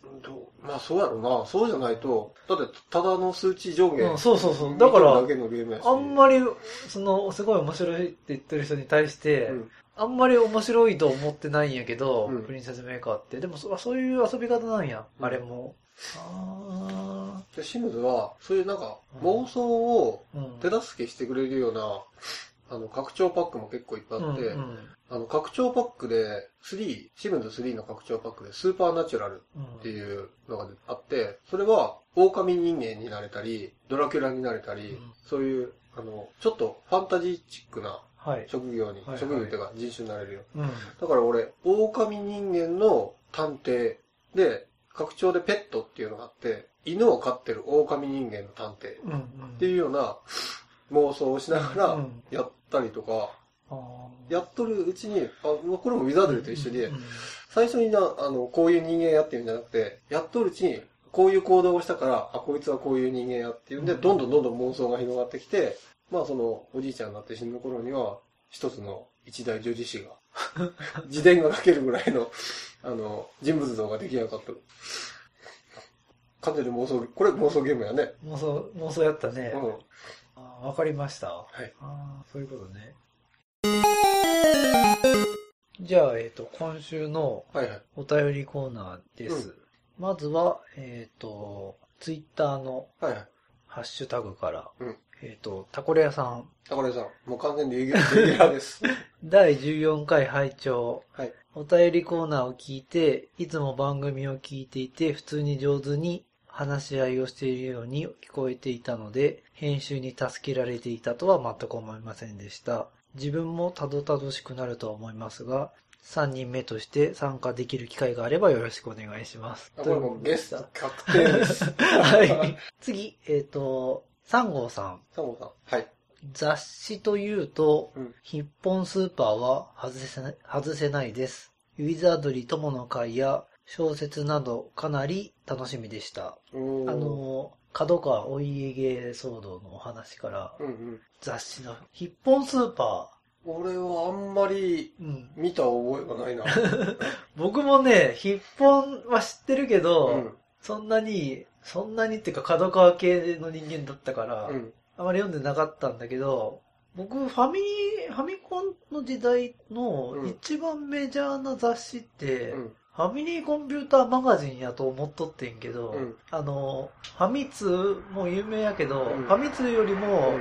まあそうやろな。そうじゃないと、だってただの数値上限、うん、そうそうそう。だから、あんまり、その、すごい面白いって言ってる人に対して、うん、あんまり面白いと思ってないんやけど、うん、プリンセスメーカーって。でもそ、そういう遊び方なんや、あれも。あで、シムズは、そういうなんか、妄想を手助けしてくれるような、あの、拡張パックも結構いっぱいあって、うんうん、あの、拡張パックで、3、シムズ3の拡張パックで、スーパーナチュラルっていうのがあって、それは、狼人間になれたり、ドラキュラになれたり、うん、そういう、あの、ちょっとファンタジーチックな職業に、はい、職業っていうか人種になれるよ。はいはい、だから俺、狼人間の探偵で、拡張でペットっていうのがあって、犬を飼ってる狼人間の探偵っていうような妄想をしながらやったりとか、やっとるうちに、あ、これもウィザードリーと一緒で、最初にな、あの、こういう人間やってるんじゃなくて、やっとるうちに、こういう行動をしたから、あ、こいつはこういう人間やっていうんで、どんどんどんどん妄想が広がってきて、まあその、おじいちゃんになって死ぬ頃には、一つの一大女子誌が、自伝が書けるぐらいの、あの、人物像が出来上がった。完全に妄想、これ妄想ゲームやね。妄想、妄想やったね。うん。あわかりました。はい。あそういうことね。じゃあ、えっ、ー、と、今週のお便りコーナーです。はいはいまずは、えっ、ー、と、ツイッターのハッシュタグから、うん、えっ、ー、と、タコレ屋さん。タコレ屋さん。もう完全にレギュラーです。第14回拝聴はい。お便りコーナーを聞いて、いつも番組を聞いていて、普通に上手に話し合いをしているように聞こえていたので、編集に助けられていたとは全く思いませんでした。自分もたどたどしくなるとは思いますが、3人目として参加できる機会があればよろしくお願いします。これもゲスト確定です。はい。次、えっ、ー、と、3号さん。3号さん。はい。雑誌というと、うん、ヒッポンスーパーは外せない外せないです。ウィザードリー友の会や小説などかなり楽しみでした。あの、角川お家芸騒動のお話から、うんうん、雑誌のヒッポンスーパー。俺はあんまり見た覚えがないな。僕もね、ヒッポンは知ってるけど、うん、そんなに、そんなにっていうか角川系の人間だったから、うん、あまり読んでなかったんだけど、僕、ファミ、ファミコンの時代の一番メジャーな雑誌って、うん、ファミリーコンピューターマガジンやと思っとってんけど、うん、あの、ファミ通も有名やけど、うん、ファミ通よりも、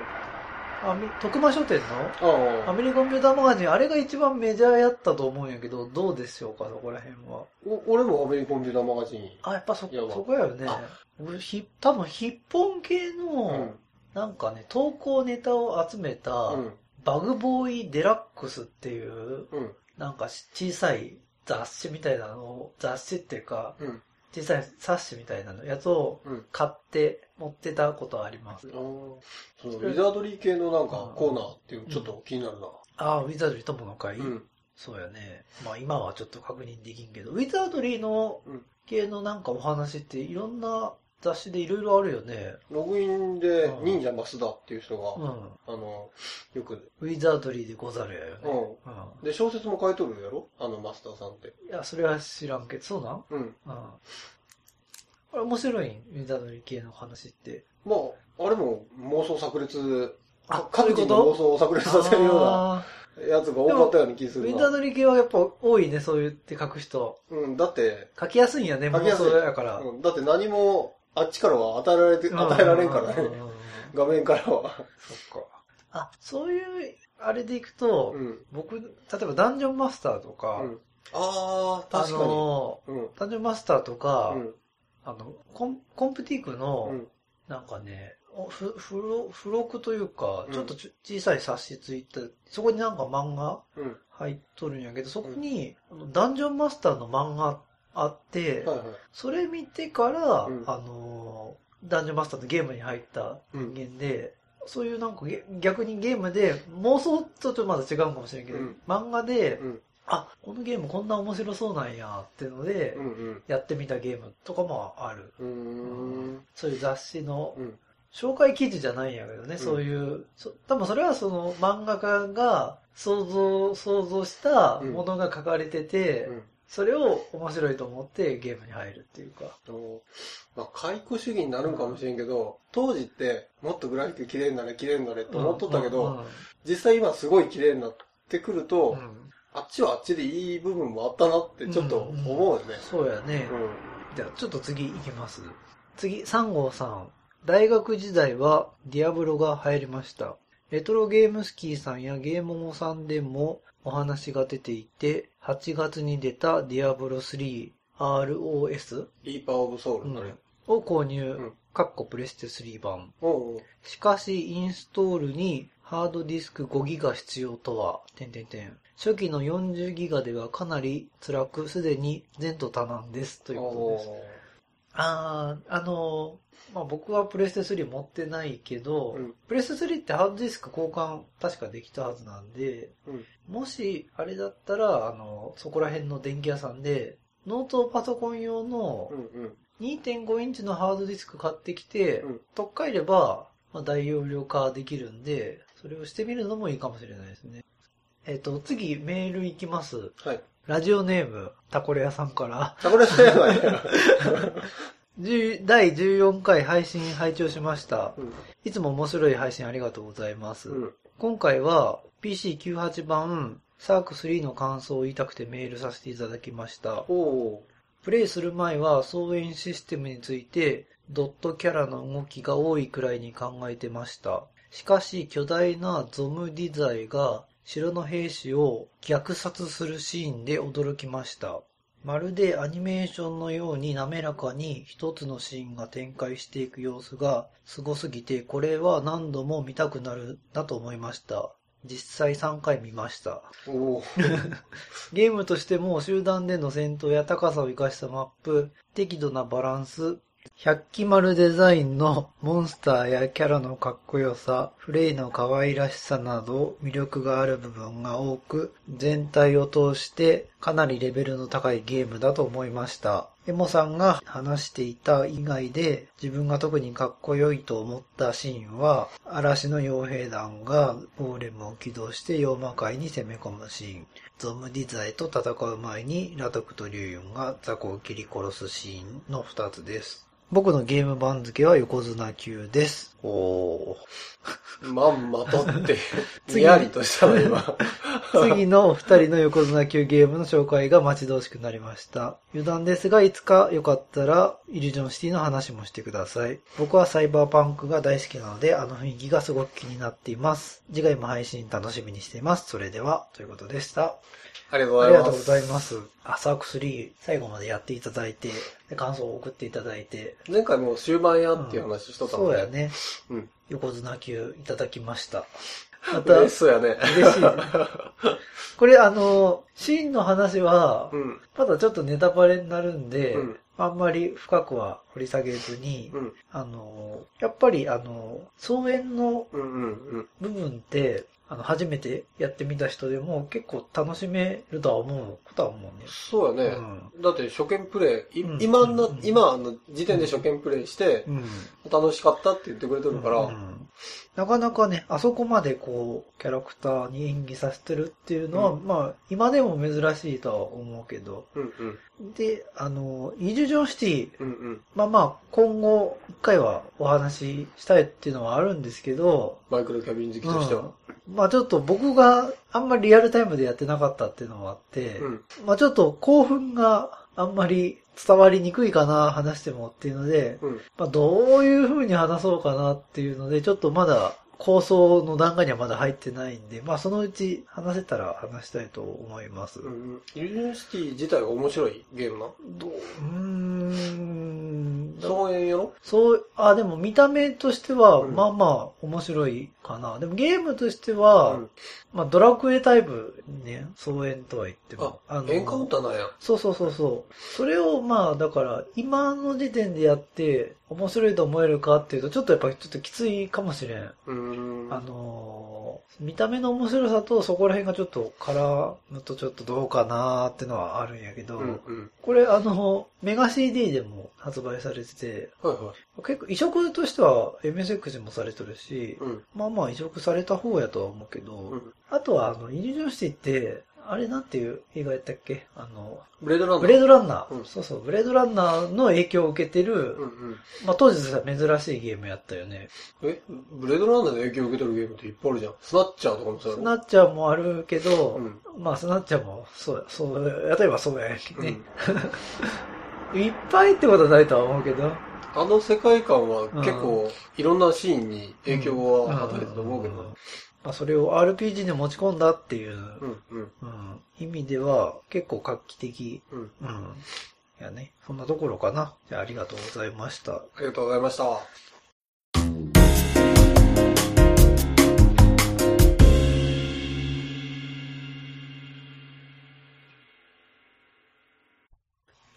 徳間書店のファミリーコンピューターマガジン、あれが一番メジャーやったと思うんやけど、どうでしょうか、そこら辺は。お俺もファミリーコンピューターマガジン。あ、やっぱそ、そこやよね。俺、ひ、多分、ヒッポン系の、なんかね、投稿ネタを集めた、バグボーイデラックスっていう、なんか小さい雑誌みたいなのを、雑誌っていうか、うん、小さい冊子みたいなのやつを買って持ってたことあります。うん、そのウィザードリー系のなんかコーナーっていうちょっと気になるな。ああ、ウィザードリー友の会、うん、そうやね。まあ今はちょっと確認できんけど、ウィザードリーの系のなんかお話っていろんな雑誌でいろいろあるよね。ログインで忍者マスダっていう人が、うん、あの、よく。ウィザードリーでござるやよね。うん。うん、で、小説も書いとるやろ？あのマスターさんって。いや、それは知らんけど、そうなんうん。うん。これ面白いウィザードリー系の話って。まあ、あれも妄想炸裂、あ、各自の妄想を炸裂させるような。やつが多かったような気するな。ウィンタードリ系はやっぱ多いね、そう言って書く人。うん、だって。書きやすいんやね、妄想やから。うん、だって何もあっちからは与えられて、与えられんからね。画面からは。そっか。あ、そういう、あれでいくと、うん、僕、例えばダンジョンマスターとか、うん、ああ、確かに。あの、うん、ダンジョンマスターとか、あのコン、コンプティークの、なんかね、ふ、付録、付録というか、ちょっと小さい冊子ついて、そこになんか漫画入っとるんやけど、そこに、ダンジョンマスターの漫画あって、はいはい、それ見てから、うん、あの、ダンジョンマスターのゲームに入った人間で、そういうなんか逆にゲームで、妄想とちょっとまだ違うかもしれんけど、うん、漫画で、うん、あ、このゲームこんな面白そうなんやっていうので、やってみたゲームとかもある。うん、そういう雑誌の、紹介記事じゃないんやけどね、そういう、多分それはその漫画家が想像、想像したものが書かれてて、それを面白いと思ってゲームに入るっていうか。まあ、解雇主義になるんかもしれんけど、当時ってもっとグラフィック綺麗になれ綺麗になれって思っとったけど、実際今すごい綺麗になってくると、あっちはあっちでいい部分もあったなってちょっと思うよね。そうやね。じゃあちょっと次行きます。次、3号さん。大学時代はディアブロが流行りました。レトロゲームスキーさんやゲーモモさんでもお話が出ていて、8月に出たディアブロ3 ROS? リーパーオブソウル、ね、を購入。かっこプレステ3版。しかし、インストールにハードディスク5ギガ必要とは、点点点。初期の40ギガではかなり辛く、すでに前途多難です。ということです。ああ、あの、まあ僕はプレステ3持ってないけど、うん、プレステ3ってハードディスク交換確かできたはずなんで、うん、もしあれだったら、あの、そこら辺の電気屋さんで、ノートパソコン用の2.5インチのハードディスク買ってきて、うん、取っ換えれば、まあ、大容量化できるんで、それをしてみるのもいいかもしれないですね。えっ、ー、と、次メールいきます。はい。ラジオネーム、タコレ屋さんから。タコレ屋さんやばい。第14回配信拝聴しました、うん、いつも面白い配信ありがとうございます。うん、今回は PC98 版サーク3の感想を言いたくてメールさせていただきました。プレイする前は操演システムについてドットキャラの動きが多いくらいに考えてました。しかし巨大なゾムディザイが城の兵士を虐殺するシーンで驚きました。まるでアニメーションのように滑らかに一つのシーンが展開していく様子がすごすぎて、これは何度も見たくなるなと思いました。実際3回見ました。ゲームとしても集団での戦闘や高さを生かしたマップ、適度なバランス、百鬼丸デザインのモンスターやキャラのかっこよさ、フレイの可愛らしさなど魅力がある部分が多く、全体を通してかなりレベルの高いゲームだと思いました。エモさんが話していた以外で自分が特にかっこよいと思ったシーンは、嵐の傭兵団がゴーレムを起動して妖魔界に攻め込むシーン。ゾムディザイと戦う前にラトクとリュウユンがザコを切り殺すシーンの2つです。僕のゲーム番付は横綱級です。おー。まんまとって、にやりとしたわ、今。次のお二人の横綱級ゲームの紹介が待ち遠しくなりました。余談ですが、いつかよかったら、イリュージョンシティの話もしてください。僕はサイバーパンクが大好きなので、あの雰囲気がすごく気になっています。次回も配信楽しみにしています。それでは、ということでした。ありがとうございます。ありがとうございます。アサーク3、最後までやっていただいて、感想を送っていただいて。前回も終盤やっていう話しとったもんね、うん、そうやね。うん。横綱級いただきました。また、嬉しそうやね。嬉しい、ね。これあの、シーンの話は、うん、まだちょっとネタバレになるんで、うん、あんまり深くは掘り下げずに、うん、あの、やっぱりあの、草園の部分って、あの、初めてやってみた人でも結構楽しめるとは思うことは思うね。そうやね。うん、だって初見プレイ、うん、今の、うん、今の時点で初見プレイして、楽しかったって言ってくれてるから、なかなかね、あそこまでこう、キャラクターに演技させてるっていうのは、まあ、今でも珍しいとは思うけど、うんうん、で、あの、イジュジョンシティ、うんうん、まあまあ、今後、一回はお話ししたいっていうのはあるんですけど、マイクロキャビン好きとしては。まあちょっと僕があんまりリアルタイムでやってなかったっていうのもあって、うん、まあちょっと興奮があんまり伝わりにくいかな、話してもっていうので、うん、まあどういう風に話そうかなっていうので、ちょっとまだ構想の段階にはまだ入ってないんで、まあそのうち話せたら話したいと思います。うん、ユニバーシティ自体が面白いゲームなどう、うん、そういうそう、あ、でも見た目としては、まあまあ面白いかな。でもゲームとしては、うん、まあドラクエタイプね、総演とは言っても。あ、あのエンカウンターなんや。そうそうそうそう。それをまあだから今の時点でやって面白いと思えるかっていうとちょっとやっぱりちょっときついかもしれん。うんあの見た目の面白さとそこら辺がちょっと絡むとちょっとどうかなーってのはあるんやけど、うんうん、これあの、メガ CD でも発売されてて、はいはい、結構移植としては MSX もされてるし、うん、まあまあ移植された方やとは思うけど、うん、あとはあの、イリュージョンシティって、あれなんていう映画やったっけ？あの、ブレードランナー。ブレードランナー、うん、そうそう、ブレードランナーの影響を受けてる、うんうん、まあ当時さ、珍しいゲームやったよね。え？ブレードランナーで影響を受けてるゲームっていっぱいあるじゃん。スナッチャーとかもそうスナッチャーもあるけど、うん、まあスナッチャーも、そう、そう、例えばそうやね。うん、いっぱいってことはないとは思うけど。あの世界観は結構いろんなシーンに影響を与えたと思うけど。まあ、それを RPG に持ち込んだっていう、うんうん、意味では結構画期的。うん。うん。いやね、そんなところかな。じゃあありがとうございました。ありがとうございました。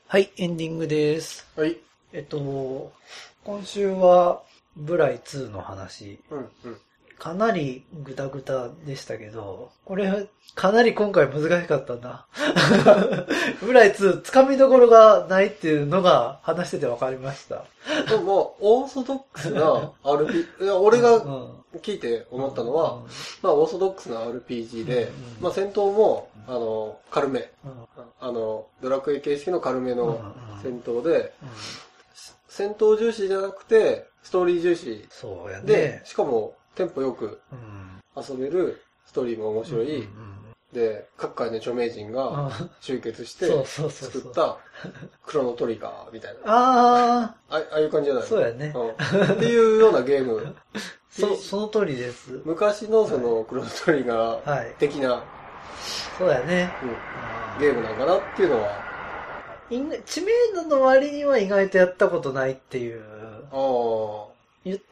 はい、エンディングです。はい。えっと、今週は、ブライ2の話。うんうん。かなりグダグダでしたけど、これ、かなり今回難しかったな。ブライ2、つかみどころがないっていうのが話してて分かりました。でも、オーソドックスな RPG、いや俺が聞いて思ったのは、うんうん、まあ、オーソドックスな RPG で、うんまあ、戦闘も、あの、軽め、あの、ドラクエ形式の軽めの戦闘で、戦闘重視じゃなくて、ストーリー重視。そうやね。で、しかも、テンポよく遊べる、ストーリーも面白い、で、各界の著名人が集結して作ったクロノトリガーみたいな。ああ。ああいう感じじゃないそうやね、うん。っていうようなゲーム。そ、その通りです。昔のそのクロノトリガー的な、はい、そうやね、うん、ゲームなんかなっていうのは。知名度の割には意外とやったことないっていう。ああ。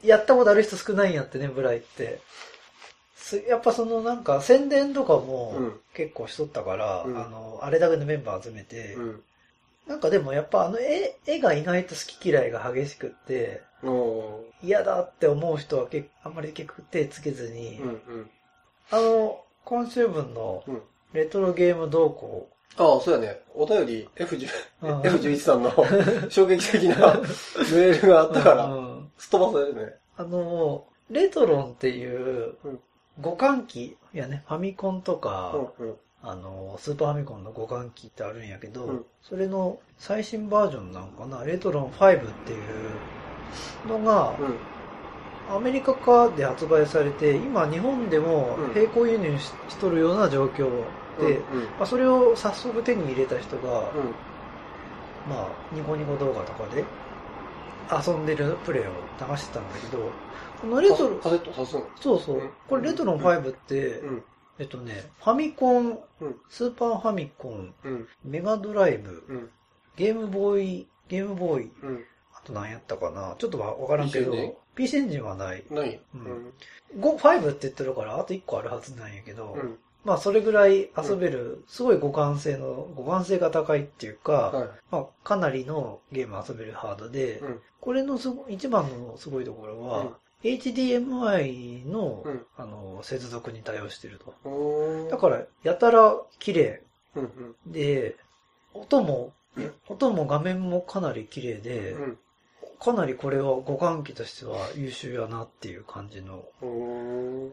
やったことある人少ないんやってね、ブライって。やっぱそのなんか宣伝とかも結構しとったから、うん、あの、あれだけのメンバー集めて、うん、なんかでもやっぱあの絵絵が意外と好き嫌いが激しくって、嫌だって思う人は結あんまり結構手つけずに、うんうん、あの、今週分のレトロゲーム動向ああ、そうやね。お便り F10、F11 さんの 衝撃的なメールがあったから、すっ飛ばされるね。あの、レトロンっていう互換機、いやね、ファミコンとか、うんうん、あの、スーパーファミコンの互換機ってあるんやけど、うん、それの最新バージョンなのかな、レトロン5っていうのが、うん、アメリカ化で発売されて、今日本でも並行輸入しとるような状況で、うんうん、まあ、それを早速手に入れた人が、まあ、ニコニコ動画とかで遊んでるプレイを流してたんだけど、このレトロ、カセット刺すのそうそう。これレトロン5って、うん、えっとね、ファミコン、スーパーファミコン、メガドライブ、ゲームボーイ、ゲームボーイ、あと何やったかな？ちょっとわからんけど、PC エンジンはない。ない。うん。5、5って言ってるから、あと1個あるはずなんやけど、まあそれぐらい遊べる、すごい互換性の、互換性が高いっていうか、はい、まあかなりのゲーム遊べるハードで、うん、これのすご一番のすごいところは、うん、HDMI の、うん、あの、接続に対応してると。だから、やたら綺麗。うんうん、で、音も、音も画面もかなり綺麗で、かなりこれは互換機としては優秀やなっていう感じの。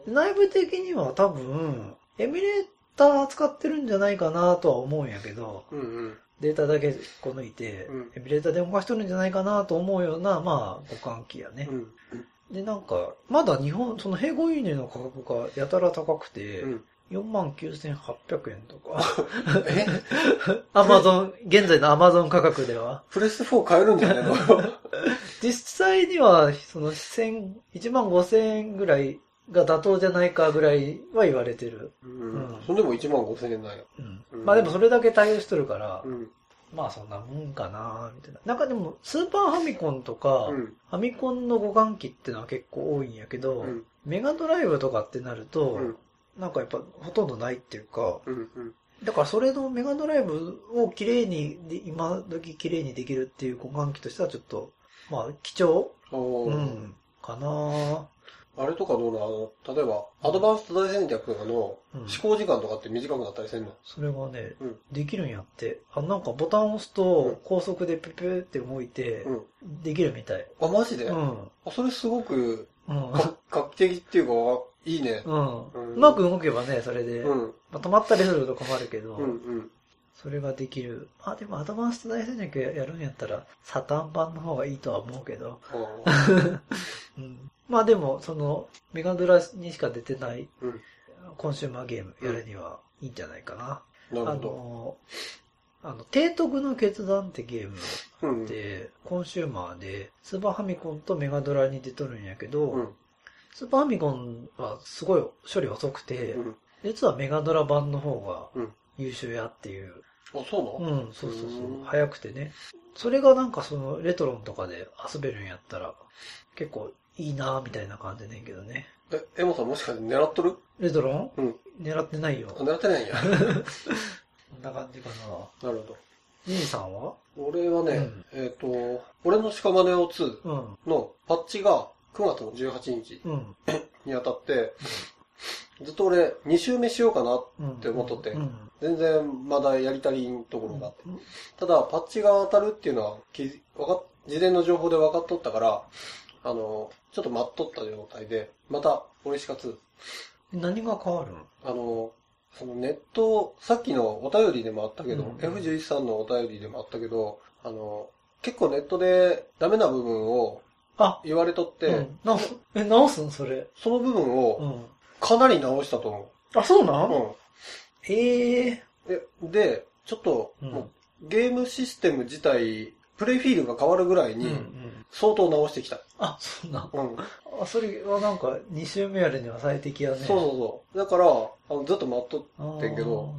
内部的には多分、エミュレーター使ってるんじゃないかなとは思うんやけど、うんうん、データだけこ抜いて、うん、エミュレーターで動かしてるんじゃないかなと思うような、まあ、互換機やね。うん、で、なんか、まだ日本、その併合輸入の価格がやたら高くて、うん49,800円とか。え？アマゾン、現在のアマゾン価格では。プレス4買えるんじゃないの？実際には、その、1万5000円ぐらいが妥当じゃないかぐらいは言われてる。うん。うん、それでも1万5千円なんや。うん。まあでもそれだけ対応しとるから、うん。まあそんなもんかなみたいな。なんかでも、スーパーファミコンとか、うん、ファミコンの互換機ってのは結構多いんやけど、うん、メガドライブとかってなると、うん、なんかやっぱほとんどないっていうか、うんうん、だからそれのメガドライブを綺麗に、今時綺麗にできるっていう互換機としてはちょっと、まあ貴重うん。かなあれとかどうな例えば、アドバンスト大戦略とかの試行時間とかって短くなったりせんの、それがね、うん、できるんやって。あ、なんかボタンを押すと、高速でペペって動いて、できるみたい。あ、マジで？うん。あ、それすごく、うん、画期的っていうか、いいね。うん。うまく動けばね、それで。うん。まあ、止まったりすると困るけど。うんうん。それができる。あ、でもアドバンスト大戦略やるんやったら、サタン版の方がいいとは思うけど。うん、まあでも、その、メガドラにしか出てない、コンシューマーゲームやるにはいいんじゃないかな。なるほど。あの、提督の決断ってゲームって、コンシューマーで、スーパーファミコンとメガドラに出とるんやけど、うん、スーパーファミコンはすごい処理遅くて、うん、実はメガドラ版の方が優秀やっていう。あ、そうなの？うん、そうそうそう。早くてね。それがなんかそのレトロンとかで遊べるんやったら、結構いいなみたいな感じねんけどね。え、エモさんもしかして狙っとる？レトロン？うん。狙ってないよ。狙ってないんや。こんな感じかな。なるほど。兄さんは？俺はね、うん、えっ、ー、と、俺の屍を2のパッチが9月の18日 にあたって、ずっと俺2周目しようかなって思っとって、全然まだやり足りんところがあって。ただ、パッチが当たるっていうのは、わか事前の情報で分かっとったから、あの、ちょっと待っとった状態で、また、俺しか2。何が変わる？あの、そのネット、さっきのお便りでもあったけど、うんうん、F11 さんのお便りでもあったけど、あの、結構ネットでダメな部分をあ言われとって、うん、なえ、直すん？それ。その部分を、かなり直したと思う。あ、そうなん？うん。へえ。え、で、ちょっと、うん、ゲームシステム自体、プレイフィールが変わるぐらいに、相当直してきた。あ、そんな。うん。あ、それはなんか、2周目やるには最適やね。そうそうそう。だから、あのずっと待っとってんけど、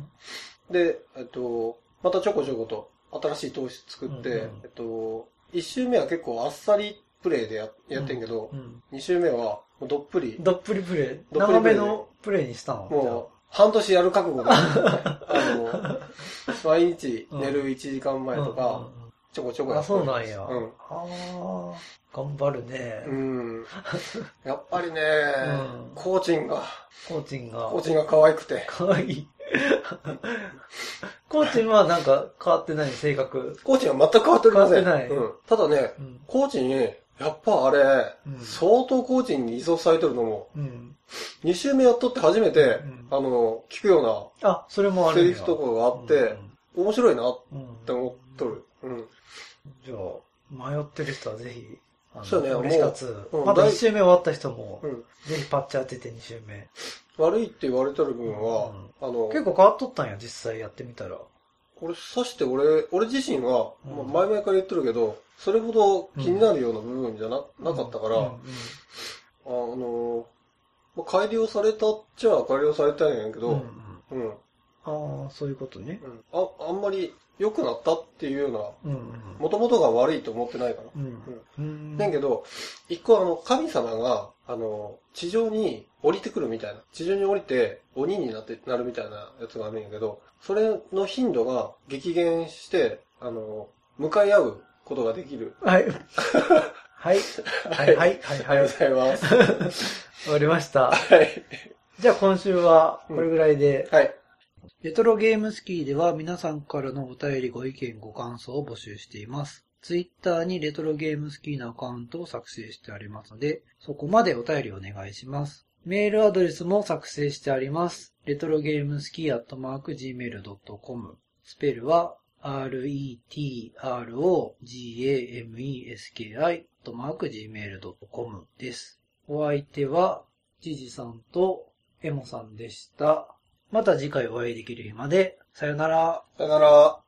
で、えっと、またちょこちょこと新しい投資作って、うんうん、えっと、1周目は結構あっさりプレイでややってんけど、うんうん、2周目はどっぷり。どっぷりプレイ。長めのプレイにしたの？もう、半年やる覚悟で、あの、毎日寝る1時間前とか、ちょこちょこやってあ、そうなんや。うん。ああ、頑張るね。うん。やっぱりね、うん、コーチンが、コーチンが、コーチンが可愛くて。可愛い。コーチンはなんか変わってない？性格。コーチンは全く変わっておりません。変わってない。うん。ただね、うん、コーチン、やっぱあれ、うん、相当コーチンに依存されてるのも、うん、2週目やっとって初めて、うん、あの、聞くような、あ、それもあるセリフとかがあって、面白いなって思っとる。うんじゃあ、迷ってる人はぜひ、そうね、もう。うん、まだ1周目終わった人も、うん、ぜひパッチ当てて2周目。悪いって言われてる分は、うん、あの、結構変わっとったんや、実際やってみたら。これ刺して俺、俺自身は、まあ、前々から言ってるけど、それほど気になるような部分じゃな,、なかったから、あの、まあ、改良されたっちゃ改良されたんやけど、うん。ああ、そういうことね。うん。あ、あんまり良くなったっていうような、もともとが悪いと思ってないから。うんうん、だけど、一個あの、神様が、あの、地上に降りてくるみたいな。地上に降りて鬼になって、なるみたいなやつがあるんやけど、それの頻度が激減して、あの、向かい合うことができる。はい。はい。はい、はい、はい。ありがとうございます。終 わりました。はい。じゃあ今週はこれぐらいで。はい。レトロゲームスキーでは皆さんからのお便りご意見ご感想を募集しています。ツイッターにレトロゲームスキーのアカウントを作成してありますので、そこまでお便りお願いします。メールアドレスも作成してあります。レトロゲームスキーアットマーク gmail.com スペルは retrogameski アットマーク gmail.com です。お相手は、ジジさんとエモさんでした。また次回お会いできる日まで。さよなら。さよなら。